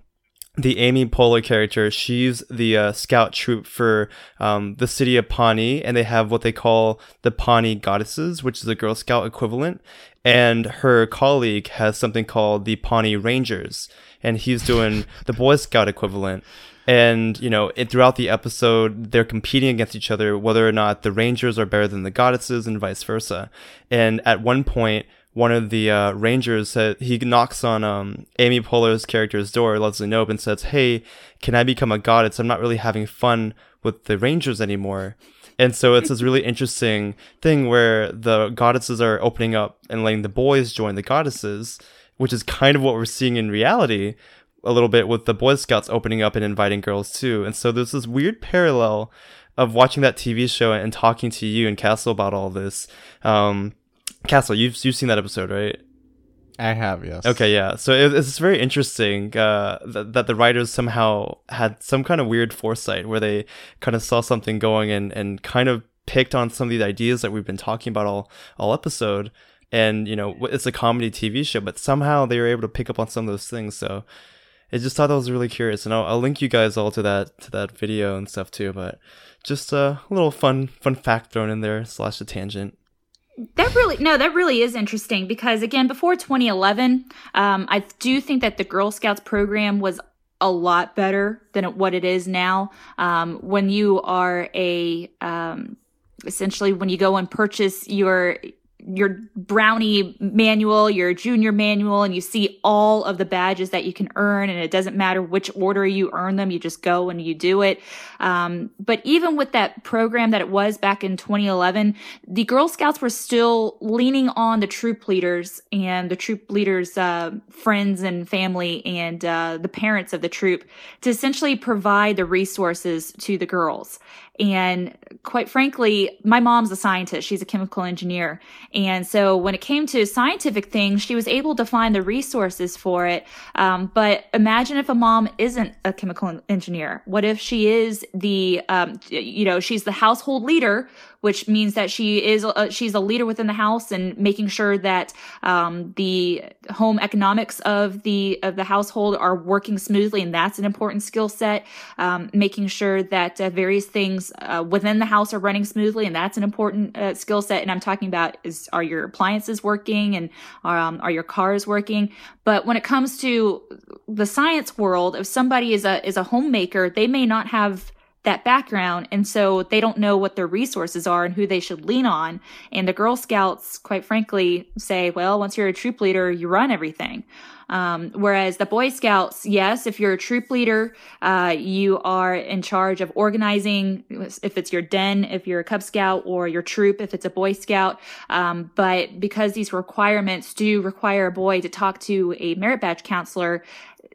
the Amy Poehler character, she's the uh, scout troop for um, the city of Pawnee, and they have what they call the Pawnee Goddesses, which is a Girl Scout equivalent. And her colleague has something called the Pawnee Rangers, and he's doing the Boy Scout equivalent. And, you know, it, throughout the episode, they're competing against each other, whether or not the Rangers are better than the Goddesses and vice versa. And at one point, one of the uh, rangers said he knocks on um, Amy Poehler's character's door, Leslie Knope, and says, "Hey, can I become a goddess? I'm not really having fun with the rangers anymore." And so it's this really interesting thing where the goddesses are opening up and letting the boys join the goddesses, which is kind of what we're seeing in reality a little bit with the Boy Scouts opening up and inviting girls too. And so there's this weird parallel of watching that TV show and talking to you and Castle about all this. Um, Castle, you've you've seen that episode, right? I have, yes. Okay, yeah. So it, it's very interesting uh, that, that the writers somehow had some kind of weird foresight where they kind of saw something going and, and kind of picked on some of these ideas that we've been talking about all all episode. And you know, it's a comedy TV show, but somehow they were able to pick up on some of those things. So I just thought that was really curious, and I'll, I'll link you guys all to that to that video and stuff too. But just a little fun fun fact thrown in there slash a tangent. That really no, that really is interesting because again, before 2011, um, I do think that the Girl Scouts program was a lot better than what it is now. Um, when you are a um, essentially when you go and purchase your your brownie manual, your junior manual, and you see all of the badges that you can earn, and it doesn't matter which order you earn them, you just go and you do it. Um, but even with that program that it was back in 2011, the Girl Scouts were still leaning on the troop leaders and the troop leaders' uh, friends and family and uh, the parents of the troop to essentially provide the resources to the girls. And quite frankly, my mom's a scientist. She's a chemical engineer. And so when it came to scientific things, she was able to find the resources for it. Um, but imagine if a mom isn't a chemical engineer. What if she is the, um, you know, she's the household leader which means that she is a, she's a leader within the house and making sure that um, the home economics of the of the household are working smoothly, and that's an important skill set. Um, making sure that uh, various things uh, within the house are running smoothly, and that's an important uh, skill set. And I'm talking about is are your appliances working and um, are your cars working? But when it comes to the science world, if somebody is a is a homemaker, they may not have that background and so they don't know what their resources are and who they should lean on. And the girl scouts quite frankly say well once you're a troop leader you run everything. Um, whereas the boy scouts yes if you're a troop leader uh, you are in charge of organizing if it's your den if you're a cub scout or your troop if it's a boy scout. Um, but because these requirements do require a boy to talk to a merit badge counselor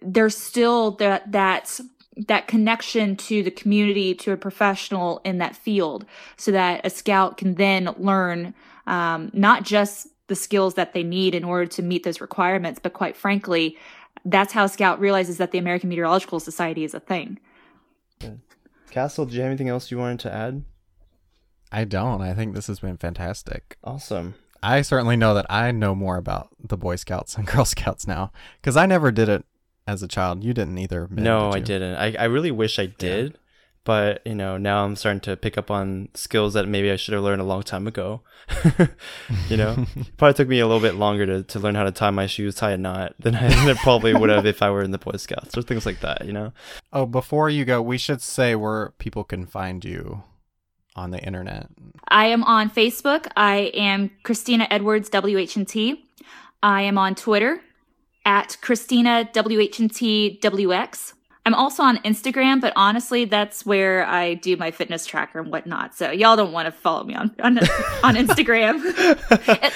there's still that that that connection to the community to a professional in that field so that a scout can then learn um, not just the skills that they need in order to meet those requirements but quite frankly that's how a scout realizes that the american meteorological society is a thing. Castle do you have anything else you wanted to add? I don't. I think this has been fantastic. Awesome. I certainly know that i know more about the boy scouts and girl scouts now because i never did it as a child. You didn't either. no, did I didn't. I, I really wish I did. Yeah. But, you know, now I'm starting to pick up on skills that maybe I should have learned a long time ago. you know, probably took me a little bit longer to, to learn how to tie my shoes, tie a knot than I than probably would have if I were in the Boy Scouts or things like that, you know? Oh, before you go, we should say where people can find you on the internet. I am on Facebook. I am Christina Edwards, WHNT. I am on Twitter at Christina WHNT WX. I'm also on Instagram, but honestly, that's where I do my fitness tracker and whatnot. So y'all don't want to follow me on on, on Instagram. it,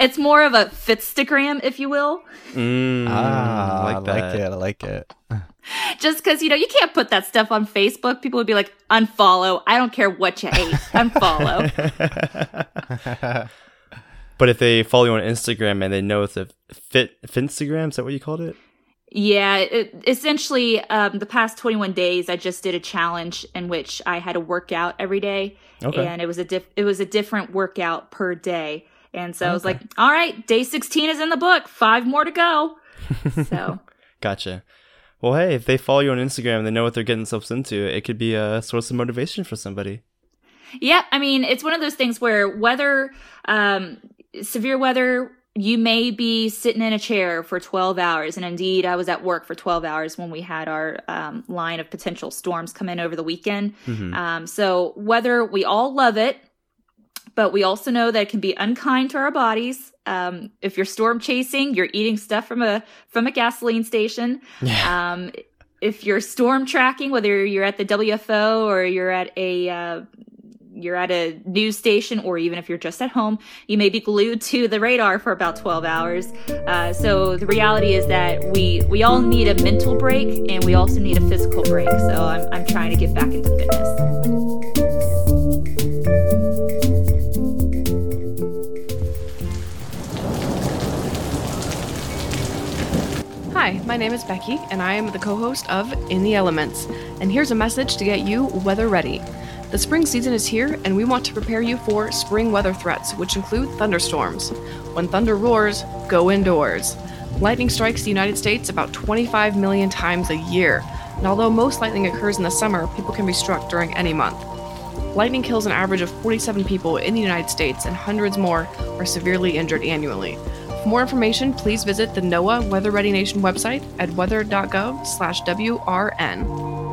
it's more of a Fitstagram, if you will. Mm, ah, I like, I like it. I like it. Just because you know you can't put that stuff on Facebook, people would be like, unfollow. I don't care what you ate, unfollow. But if they follow you on Instagram and they know it's a fit Finstagram, is that what you called it? Yeah, it, essentially, um, the past 21 days, I just did a challenge in which I had a workout every day, okay. and it was a diff- it was a different workout per day. And so okay. I was like, "All right, day 16 is in the book. Five more to go." So, gotcha. Well, hey, if they follow you on Instagram and they know what they're getting themselves into, it could be a source of motivation for somebody. Yeah, I mean, it's one of those things where whether um, severe weather, you may be sitting in a chair for 12 hours. And indeed, I was at work for 12 hours when we had our um, line of potential storms come in over the weekend. Mm-hmm. Um, so, weather we all love it, but we also know that it can be unkind to our bodies. Um, if you're storm chasing, you're eating stuff from a from a gasoline station. Yeah. Um, if you're storm tracking, whether you're at the WFO or you're at a uh, you're at a news station or even if you're just at home, you may be glued to the radar for about 12 hours. Uh, so the reality is that we we all need a mental break and we also need a physical break. So I'm, I'm trying to get back into fitness. Hi, my name is Becky, and I am the co host of In the Elements. And here's a message to get you weather ready. The spring season is here, and we want to prepare you for spring weather threats, which include thunderstorms. When thunder roars, go indoors. Lightning strikes the United States about 25 million times a year, and although most lightning occurs in the summer, people can be struck during any month. Lightning kills an average of 47 people in the United States, and hundreds more are severely injured annually. For more information, please visit the NOAA Weather Ready Nation website at weather.gov/wrn.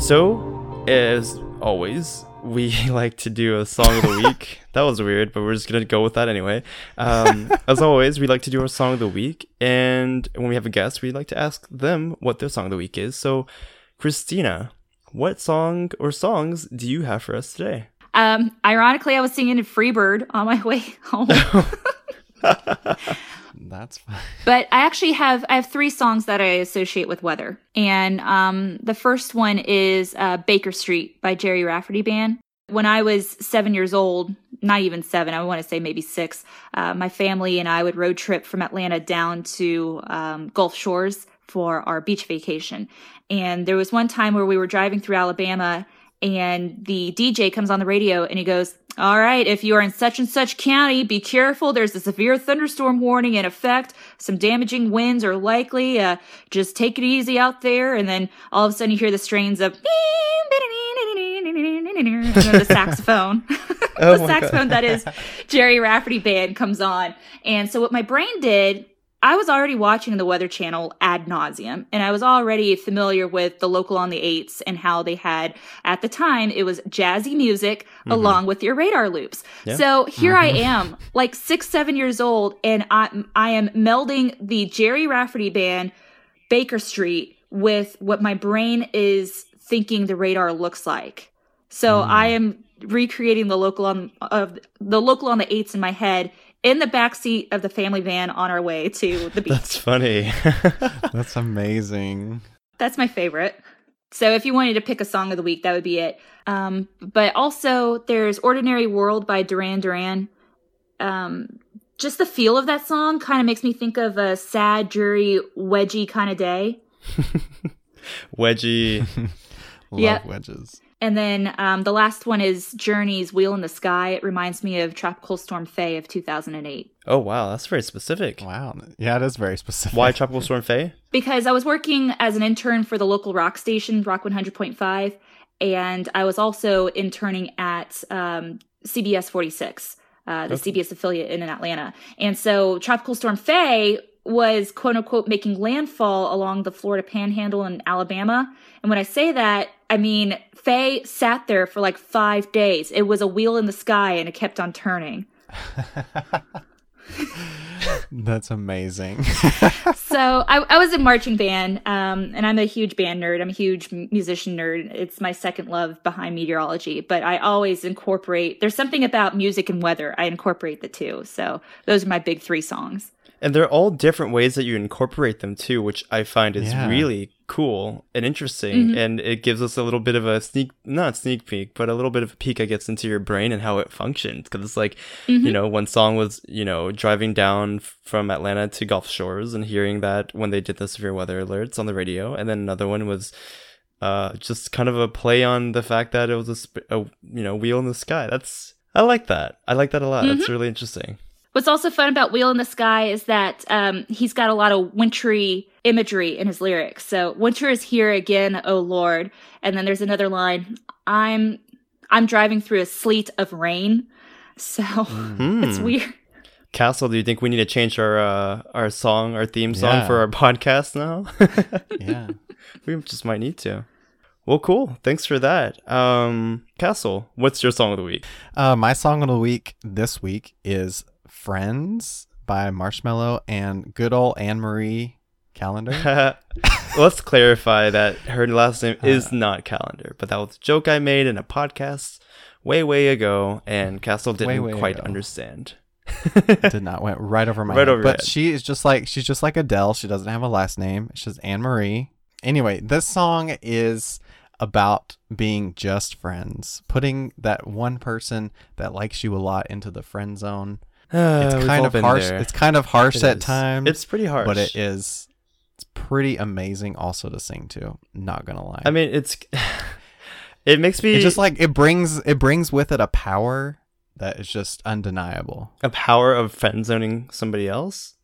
So, as always, we like to do a song of the week. that was weird, but we're just gonna go with that anyway. Um, as always, we like to do our song of the week, and when we have a guest, we like to ask them what their song of the week is. So, Christina, what song or songs do you have for us today? Um, ironically, I was singing Freebird on my way home. That's fine. But I actually have I have three songs that I associate with weather, and um, the first one is uh, Baker Street by Gerry Rafferty Band. When I was seven years old, not even seven, I want to say maybe six, uh, my family and I would road trip from Atlanta down to um, Gulf Shores for our beach vacation. And there was one time where we were driving through Alabama and the DJ comes on the radio and he goes, all right, if you are in such and such county, be careful. There's a severe thunderstorm warning in effect. Some damaging winds are likely. Uh, just take it easy out there. And then all of a sudden you hear the strains of the saxophone. Oh the my saxophone that is Gerry Rafferty band comes on. And so what my brain did, I was already watching the Weather Channel ad nauseum, and I was already familiar with the local on the eights and how they had at the time it was jazzy music mm-hmm. along with your radar loops. Yeah. So here I mm-hmm. am, like six, seven years old, and I I am melding the Gerry Rafferty band, Baker Street, with what my brain is thinking the radar looks like. So mm. I am recreating the local on of the local on the eights in my head in the back seat of the family van on our way to the beach. That's funny. That's amazing. That's my favorite. So if you wanted to pick a song of the week, that would be it. Um, but also there's Ordinary World by Duran Duran. Um, just the feel of that song kind of makes me think of a sad, dreary, wedgy kind of day. wedgy. Love Yeah. wedges. And then um, the last one is Journey's Wheel in the Sky. It reminds me of Tropical Storm Faye of 2008. Oh wow, that's very specific. Wow. Yeah, it is very specific. Why Tropical Storm Faye? because I was working as an intern for the local rock station, Rock 100.5, and I was also interning at um, CBS 46, uh, the CBS affiliate in Atlanta. And so Tropical Storm Faye was quote unquote making landfall along the Florida panhandle in Alabama. And when I say that, I mean Faye sat there for like five days. It was a wheel in the sky and it kept on turning. That's amazing. so I, I was in marching band, um, and I'm a huge band nerd. I'm a huge musician nerd. It's my second love behind meteorology. But I always incorporate. There's something about music and weather. I incorporate the two. So those are my big three songs. And they're all different ways that you incorporate them too, which I find is Yeah. really cool and interesting. Mm-hmm. And it gives us a little bit of a sneak, not sneak peek, but a little bit of a peek, I guess, into your brain and how it functions. Because it's like, Mm-hmm. you know, one song was, you know, driving down from Atlanta to Gulf Shores and hearing that when they did the severe weather alerts on the radio. And then another one was uh, just kind of a play on the fact that it was a, sp- a you know, wheel in the sky. That's, I like that. I like that a lot. Mm-hmm. That's really interesting. What's also fun about Wheel in the Sky is that um, he's got a lot of wintry imagery in his lyrics. So winter is here again, oh Lord. And then there's another line, I'm I'm driving through a sleet of rain. So Hmm. it's weird. Castle, do you think we need to change our uh, our song, our theme song Yeah. for our podcast now? yeah. we just might need to. Well, cool. Thanks for that. Um, Castle, what's your song of the week? Uh, my song of the week this week is Friends by Marshmello and good old Anne Marie Calendar. Let's clarify that her last name Uh. is not Calendar, but that was a joke I made in a podcast way, way ago, and Castle didn't way quite ago. understand. Did not went right over my Right head. over but head. she is just like she's just like Adele. She doesn't have a last name. She's Anne Marie. Anyway, this song is about being just friends, putting that one person that likes you a lot into the friend zone. It's kind of harsh. there. It's kind of harsh It at is. times. It's pretty harsh. but it is it's pretty amazing also to sing to not gonna lie I mean, it's. it makes me it just like it brings it brings with it a power that is just undeniable a power of friend zoning somebody else.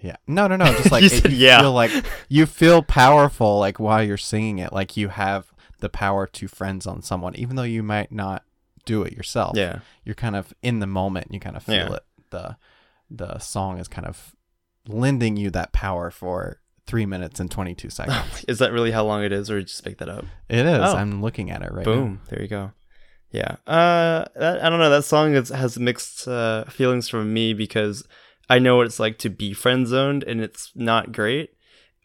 yeah no no no just like You it- said you yeah. feel like you feel powerful like while you're singing it like you have the power to friends on someone even though you might not do it yourself Yeah. you're kind of in the moment you kind of feel Yeah. it the the song is kind of lending you that power for three minutes and 22 seconds Is that really how long it is, or did you just make that up? It is. Oh. I'm looking at it right now. Boom. There you go. Yeah. Uh, that, I don't know. That song is, has mixed uh, feelings from me because I know what it's like to be friend zoned, and it's not great.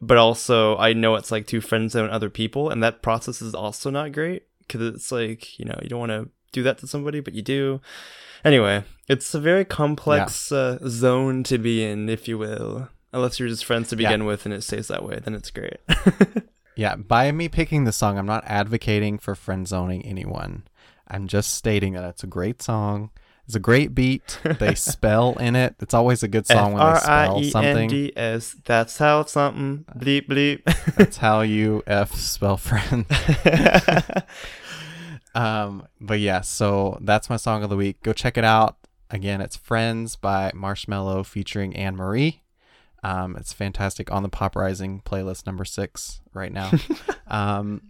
But also, I know it's like to friend zone other people, and that process is also not great because it's like you know you don't want to do that to somebody, but you do. Anyway, it's a very complex uh, zone to be in, if you will. Unless you're just friends to Yeah. begin with, and it stays that way, then it's great. Yeah, by me picking the song, I'm not advocating for friend zoning anyone. I'm just stating that it's a great song. It's a great beat. They spell in it. It's always a good song when they spell something. F-R-I-E-N-D-S. That's how something. Bleep bleep. That's how you F spell friend. um, but yeah, so that's my song of the week. Go check it out. Again, it's Friends by Marshmello featuring Anne Marie. Um, it's fantastic on the Pop Rising playlist number six right now. um,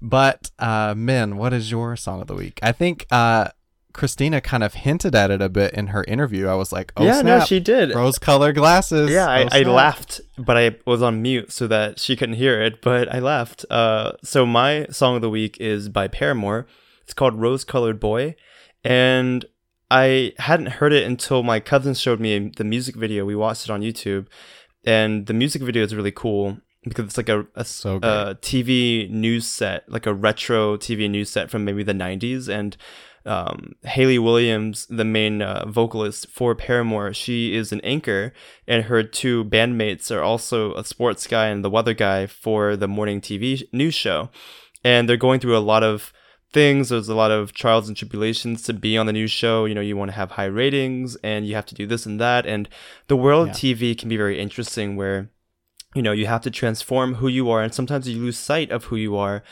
but uh, Min, what is your song of the week? I think uh, Christina kind of hinted at it a bit in her interview. I was like, "Oh yeah, snap, no, she did. rose-colored glasses." Yeah, I, Oh, I laughed, but I was on mute so that she couldn't hear it. But I laughed. Uh, so my song of the week is by Paramore. It's called "Rose Colored Boy," and I hadn't heard it until my cousin showed me the music video. We watched it on YouTube, and the music video is really cool because it's like a, a, So a TV news set, like a retro TV news set from maybe the 90s. And um, Hayley Williams, the main uh, vocalist for Paramore, she is an anchor, and her two bandmates are also a sports guy and the weather guy for the morning TV news show. And they're going through a lot of things. There's a lot of trials and tribulations to be on the news show. You know, you want to have high ratings and you have to do this and that. And the world of TV can be very interesting where you know you have to transform who you are and sometimes you lose sight of who you are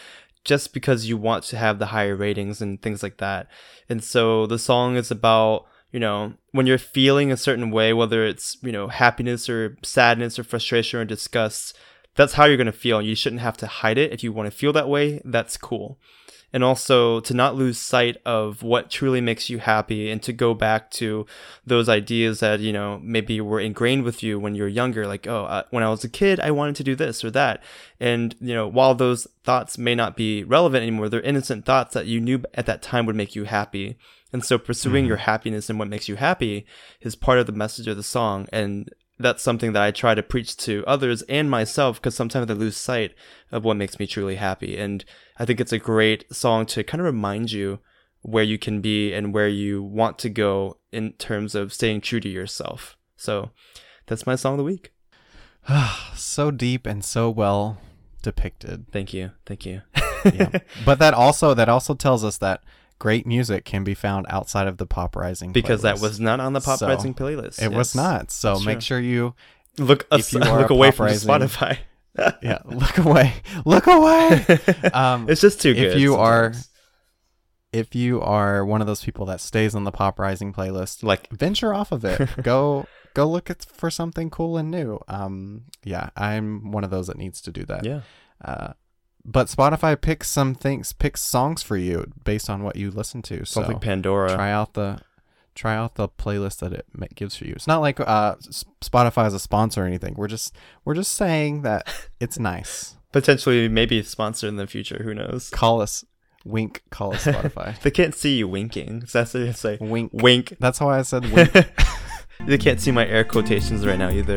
just because you want to have the higher ratings and things like that and so the song is about you know when you're feeling a certain way whether it's you know happiness or sadness or frustration or disgust that's how you're going to feel you shouldn't have to hide it if you want to feel that way that's cool and also to not lose sight of what truly makes you happy and to go back to those ideas that you know maybe were ingrained with you when you're younger like oh uh, when i was a kid i wanted to do this or that. And you know while those thoughts may not be relevant anymore they're innocent thoughts that you knew at that time would make you happy. And so pursuing your happiness and what makes you happy is part of the message of the song. And that's something that I try to preach to others and myself because sometimes I lose sight of what makes me truly happy. And I think it's a great song to kind of remind you where you can be and where you want to go in terms of staying true to yourself. So that's my song of the week. so deep and so well depicted. Thank you. Thank you. yeah. But that also that also tells us that great music can be found outside of the Pop Rising because that was not on the Pop So, Rising playlist. it was not. So That's make true. sure you Look, if us, you look away Pop from Rising- Spotify. yeah look away look away. Um, it's just too good. if you are if you are one of those people that stays on the Pop Rising playlist, like venture off of it. go go look at, for something cool and new. Um, yeah, I'm one of those that needs to do that. yeah. Uh, but Spotify picks some things, picks songs for you based on what you listen to. So like Pandora. try out the try out the playlist that it gives for you. It's not like uh, Spotify is a sponsor or anything. We're just we're just saying that it's nice. Potentially, maybe sponsored in the future. Who knows? Call us wink. Call us Spotify. They can't see you winking. So that's what you say. wink. Wink. That's how I said wink. they can't see my air quotations right now either.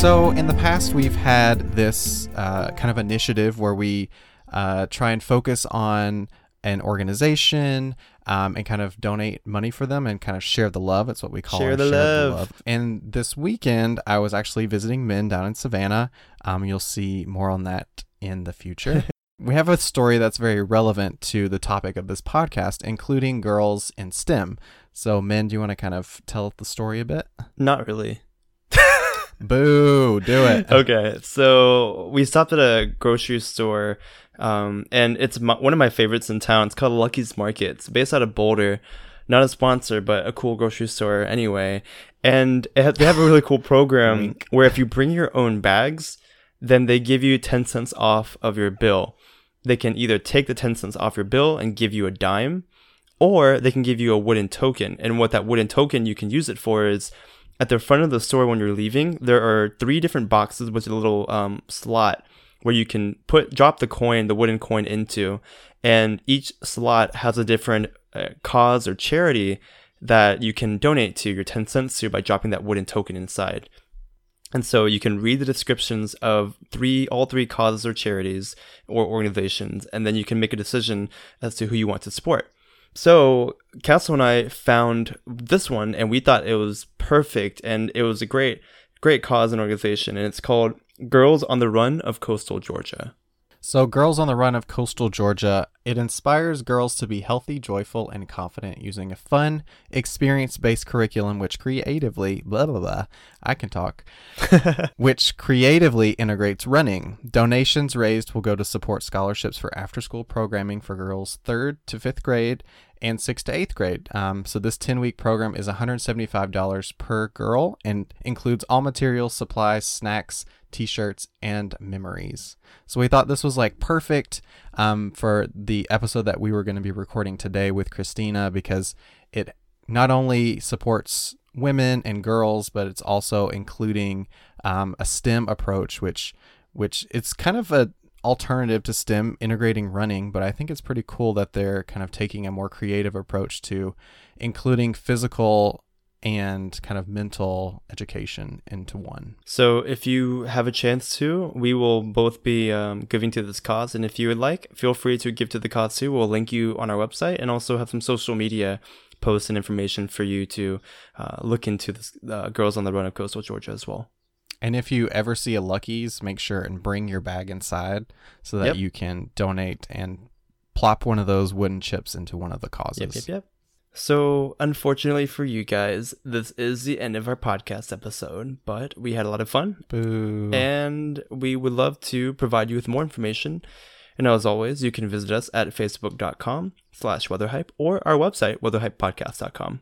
So, in the past, we've had this uh, kind of initiative where we uh, try and focus on an organization um, and kind of donate money for them and kind of share the love. It's what we call Share our the love. And this weekend, I was actually visiting Min down in Savannah. Um, you'll see more on that in the future. we have a story that's very relevant to the topic of this podcast, including girls in STEM. So, Min, do you want to kind of tell the story a bit? Not really. Boo, do it. okay, so we stopped at a grocery store, um, and it's my, one of my favorites in town. It's called Lucky's Market. It's based out of Boulder. Not a sponsor, but a cool grocery store anyway. And it, ha- they have a really cool program where if you bring your own bags, then they give you 10 cents off of your bill. They can either take the 10 cents off your bill and give you a dime, or they can give you a wooden token. And what that wooden token you can use it for is at the front of the store when you're leaving, there are three different boxes with a little um, slot where you can put drop the coin, the wooden coin into, and each slot has a different uh, cause or charity that you can donate to your 10 cents to by dropping that wooden token inside. And so you can read the descriptions of three, all three causes or charities or organizations, and then you can make a decision as to who you want to support. So Castle and I found this one, and we thought it was perfect, and it was a great, great cause and organization, and it's called Girls on the Run of Coastal Georgia. So, Girls on the Run of Coastal Georgia, it inspires girls to be healthy, joyful, and confident using a fun, experience based curriculum which creatively, blah, blah, blah, I can talk, which creatively integrates running. Donations raised will go to support scholarships for after school programming for girls third to fifth grade and sixth to eighth grade. Um, so, this 10 week program is $175 per girl and includes all materials, supplies, snacks, t shirts, and memories. So we thought this was like perfect um, for the episode that we were going to be recording today with Christina because it not only supports women and girls, but it's also including um, a STEM approach, which which it's kind of a alternative to STEM integrating running, but I think it's pretty cool that they're kind of taking a more creative approach to including physical and kind of mental education into one. So, if you have a chance to, we will both be um, giving to this cause. And if you would like, feel free to give to the cause too. We'll link you on our website and also have some social media posts and information for you to uh, look into this uh, Girls on the Run of Coastal Georgia as well. And if you ever see a Lucky's, make sure and bring your bag inside so that Yep. you can donate and plop one of those wooden chips into one of the causes. Yep, yep, yep. So, unfortunately for you guys, this is the end of our podcast episode, but we had a lot of fun Boo. and we would love to provide you with more information. And as always, you can visit us at facebook.com slash weatherhype or our website, weatherhypepodcast.com.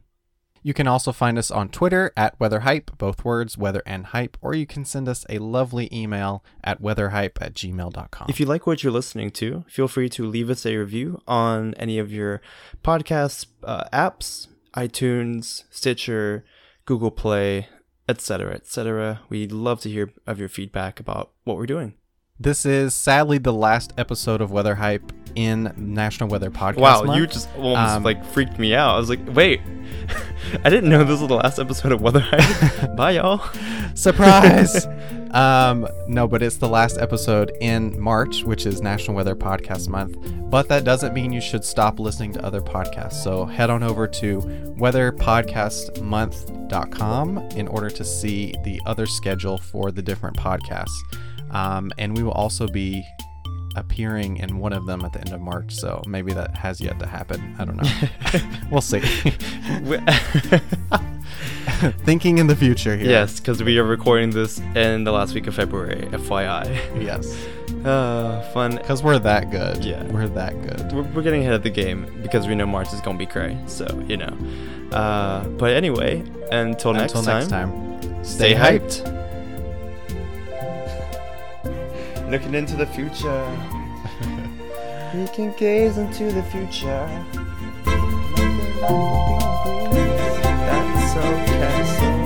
You can also find us on Twitter at weatherhype, both words, weather and hype, or you can send us a lovely email at weatherhype at gmail.com. If you like what you're listening to, feel free to leave us a review on any of your podcast uh, apps, iTunes, Stitcher, Google Play, etc., etc. We'd love to hear of your feedback about what we're doing. This is sadly the last episode of Weather Hype in National Weather Podcast. Wow, Month. you just almost Um, like freaked me out. I was like, wait, I didn't know this was the last episode of Weather Hype. Bye, y'all. Surprise! um, no, but it's the last episode in March, which is National Weather Podcast Month. But that doesn't mean you should stop listening to other podcasts. So head on over to weatherpodcastmonth.com in order to see the other schedule for the different podcasts. Um, and we will also be appearing in one of them at the end of March. So maybe that has yet to happen. I don't know. we'll see. Thinking in the future here. yes, because we are recording this in the last week of February, FYI. Yes. Uh, fun. Because we're that good. Yeah. We're that good. We're, we're getting ahead of the game because we know March is gonna be cray. So you know. Uh, but anyway, until, next, Until time, next time, stay hyped. Looking into the future, we can gaze into the future. That's so castle.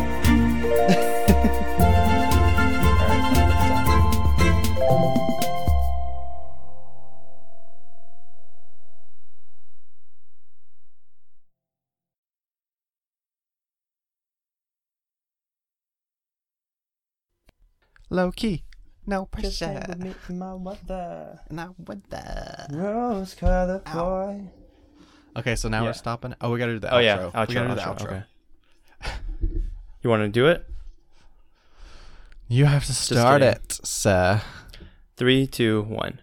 Low key. No pressure. hang with me in my weather. Not with the. Rose colored boy. Okay, so now Yeah. we're stopping. Oh, we gotta do the Oh outro. yeah, we outro. gotta do the outro, outro. Okay. You want to do it? You have to start kidding. it, sir. Three, two, one.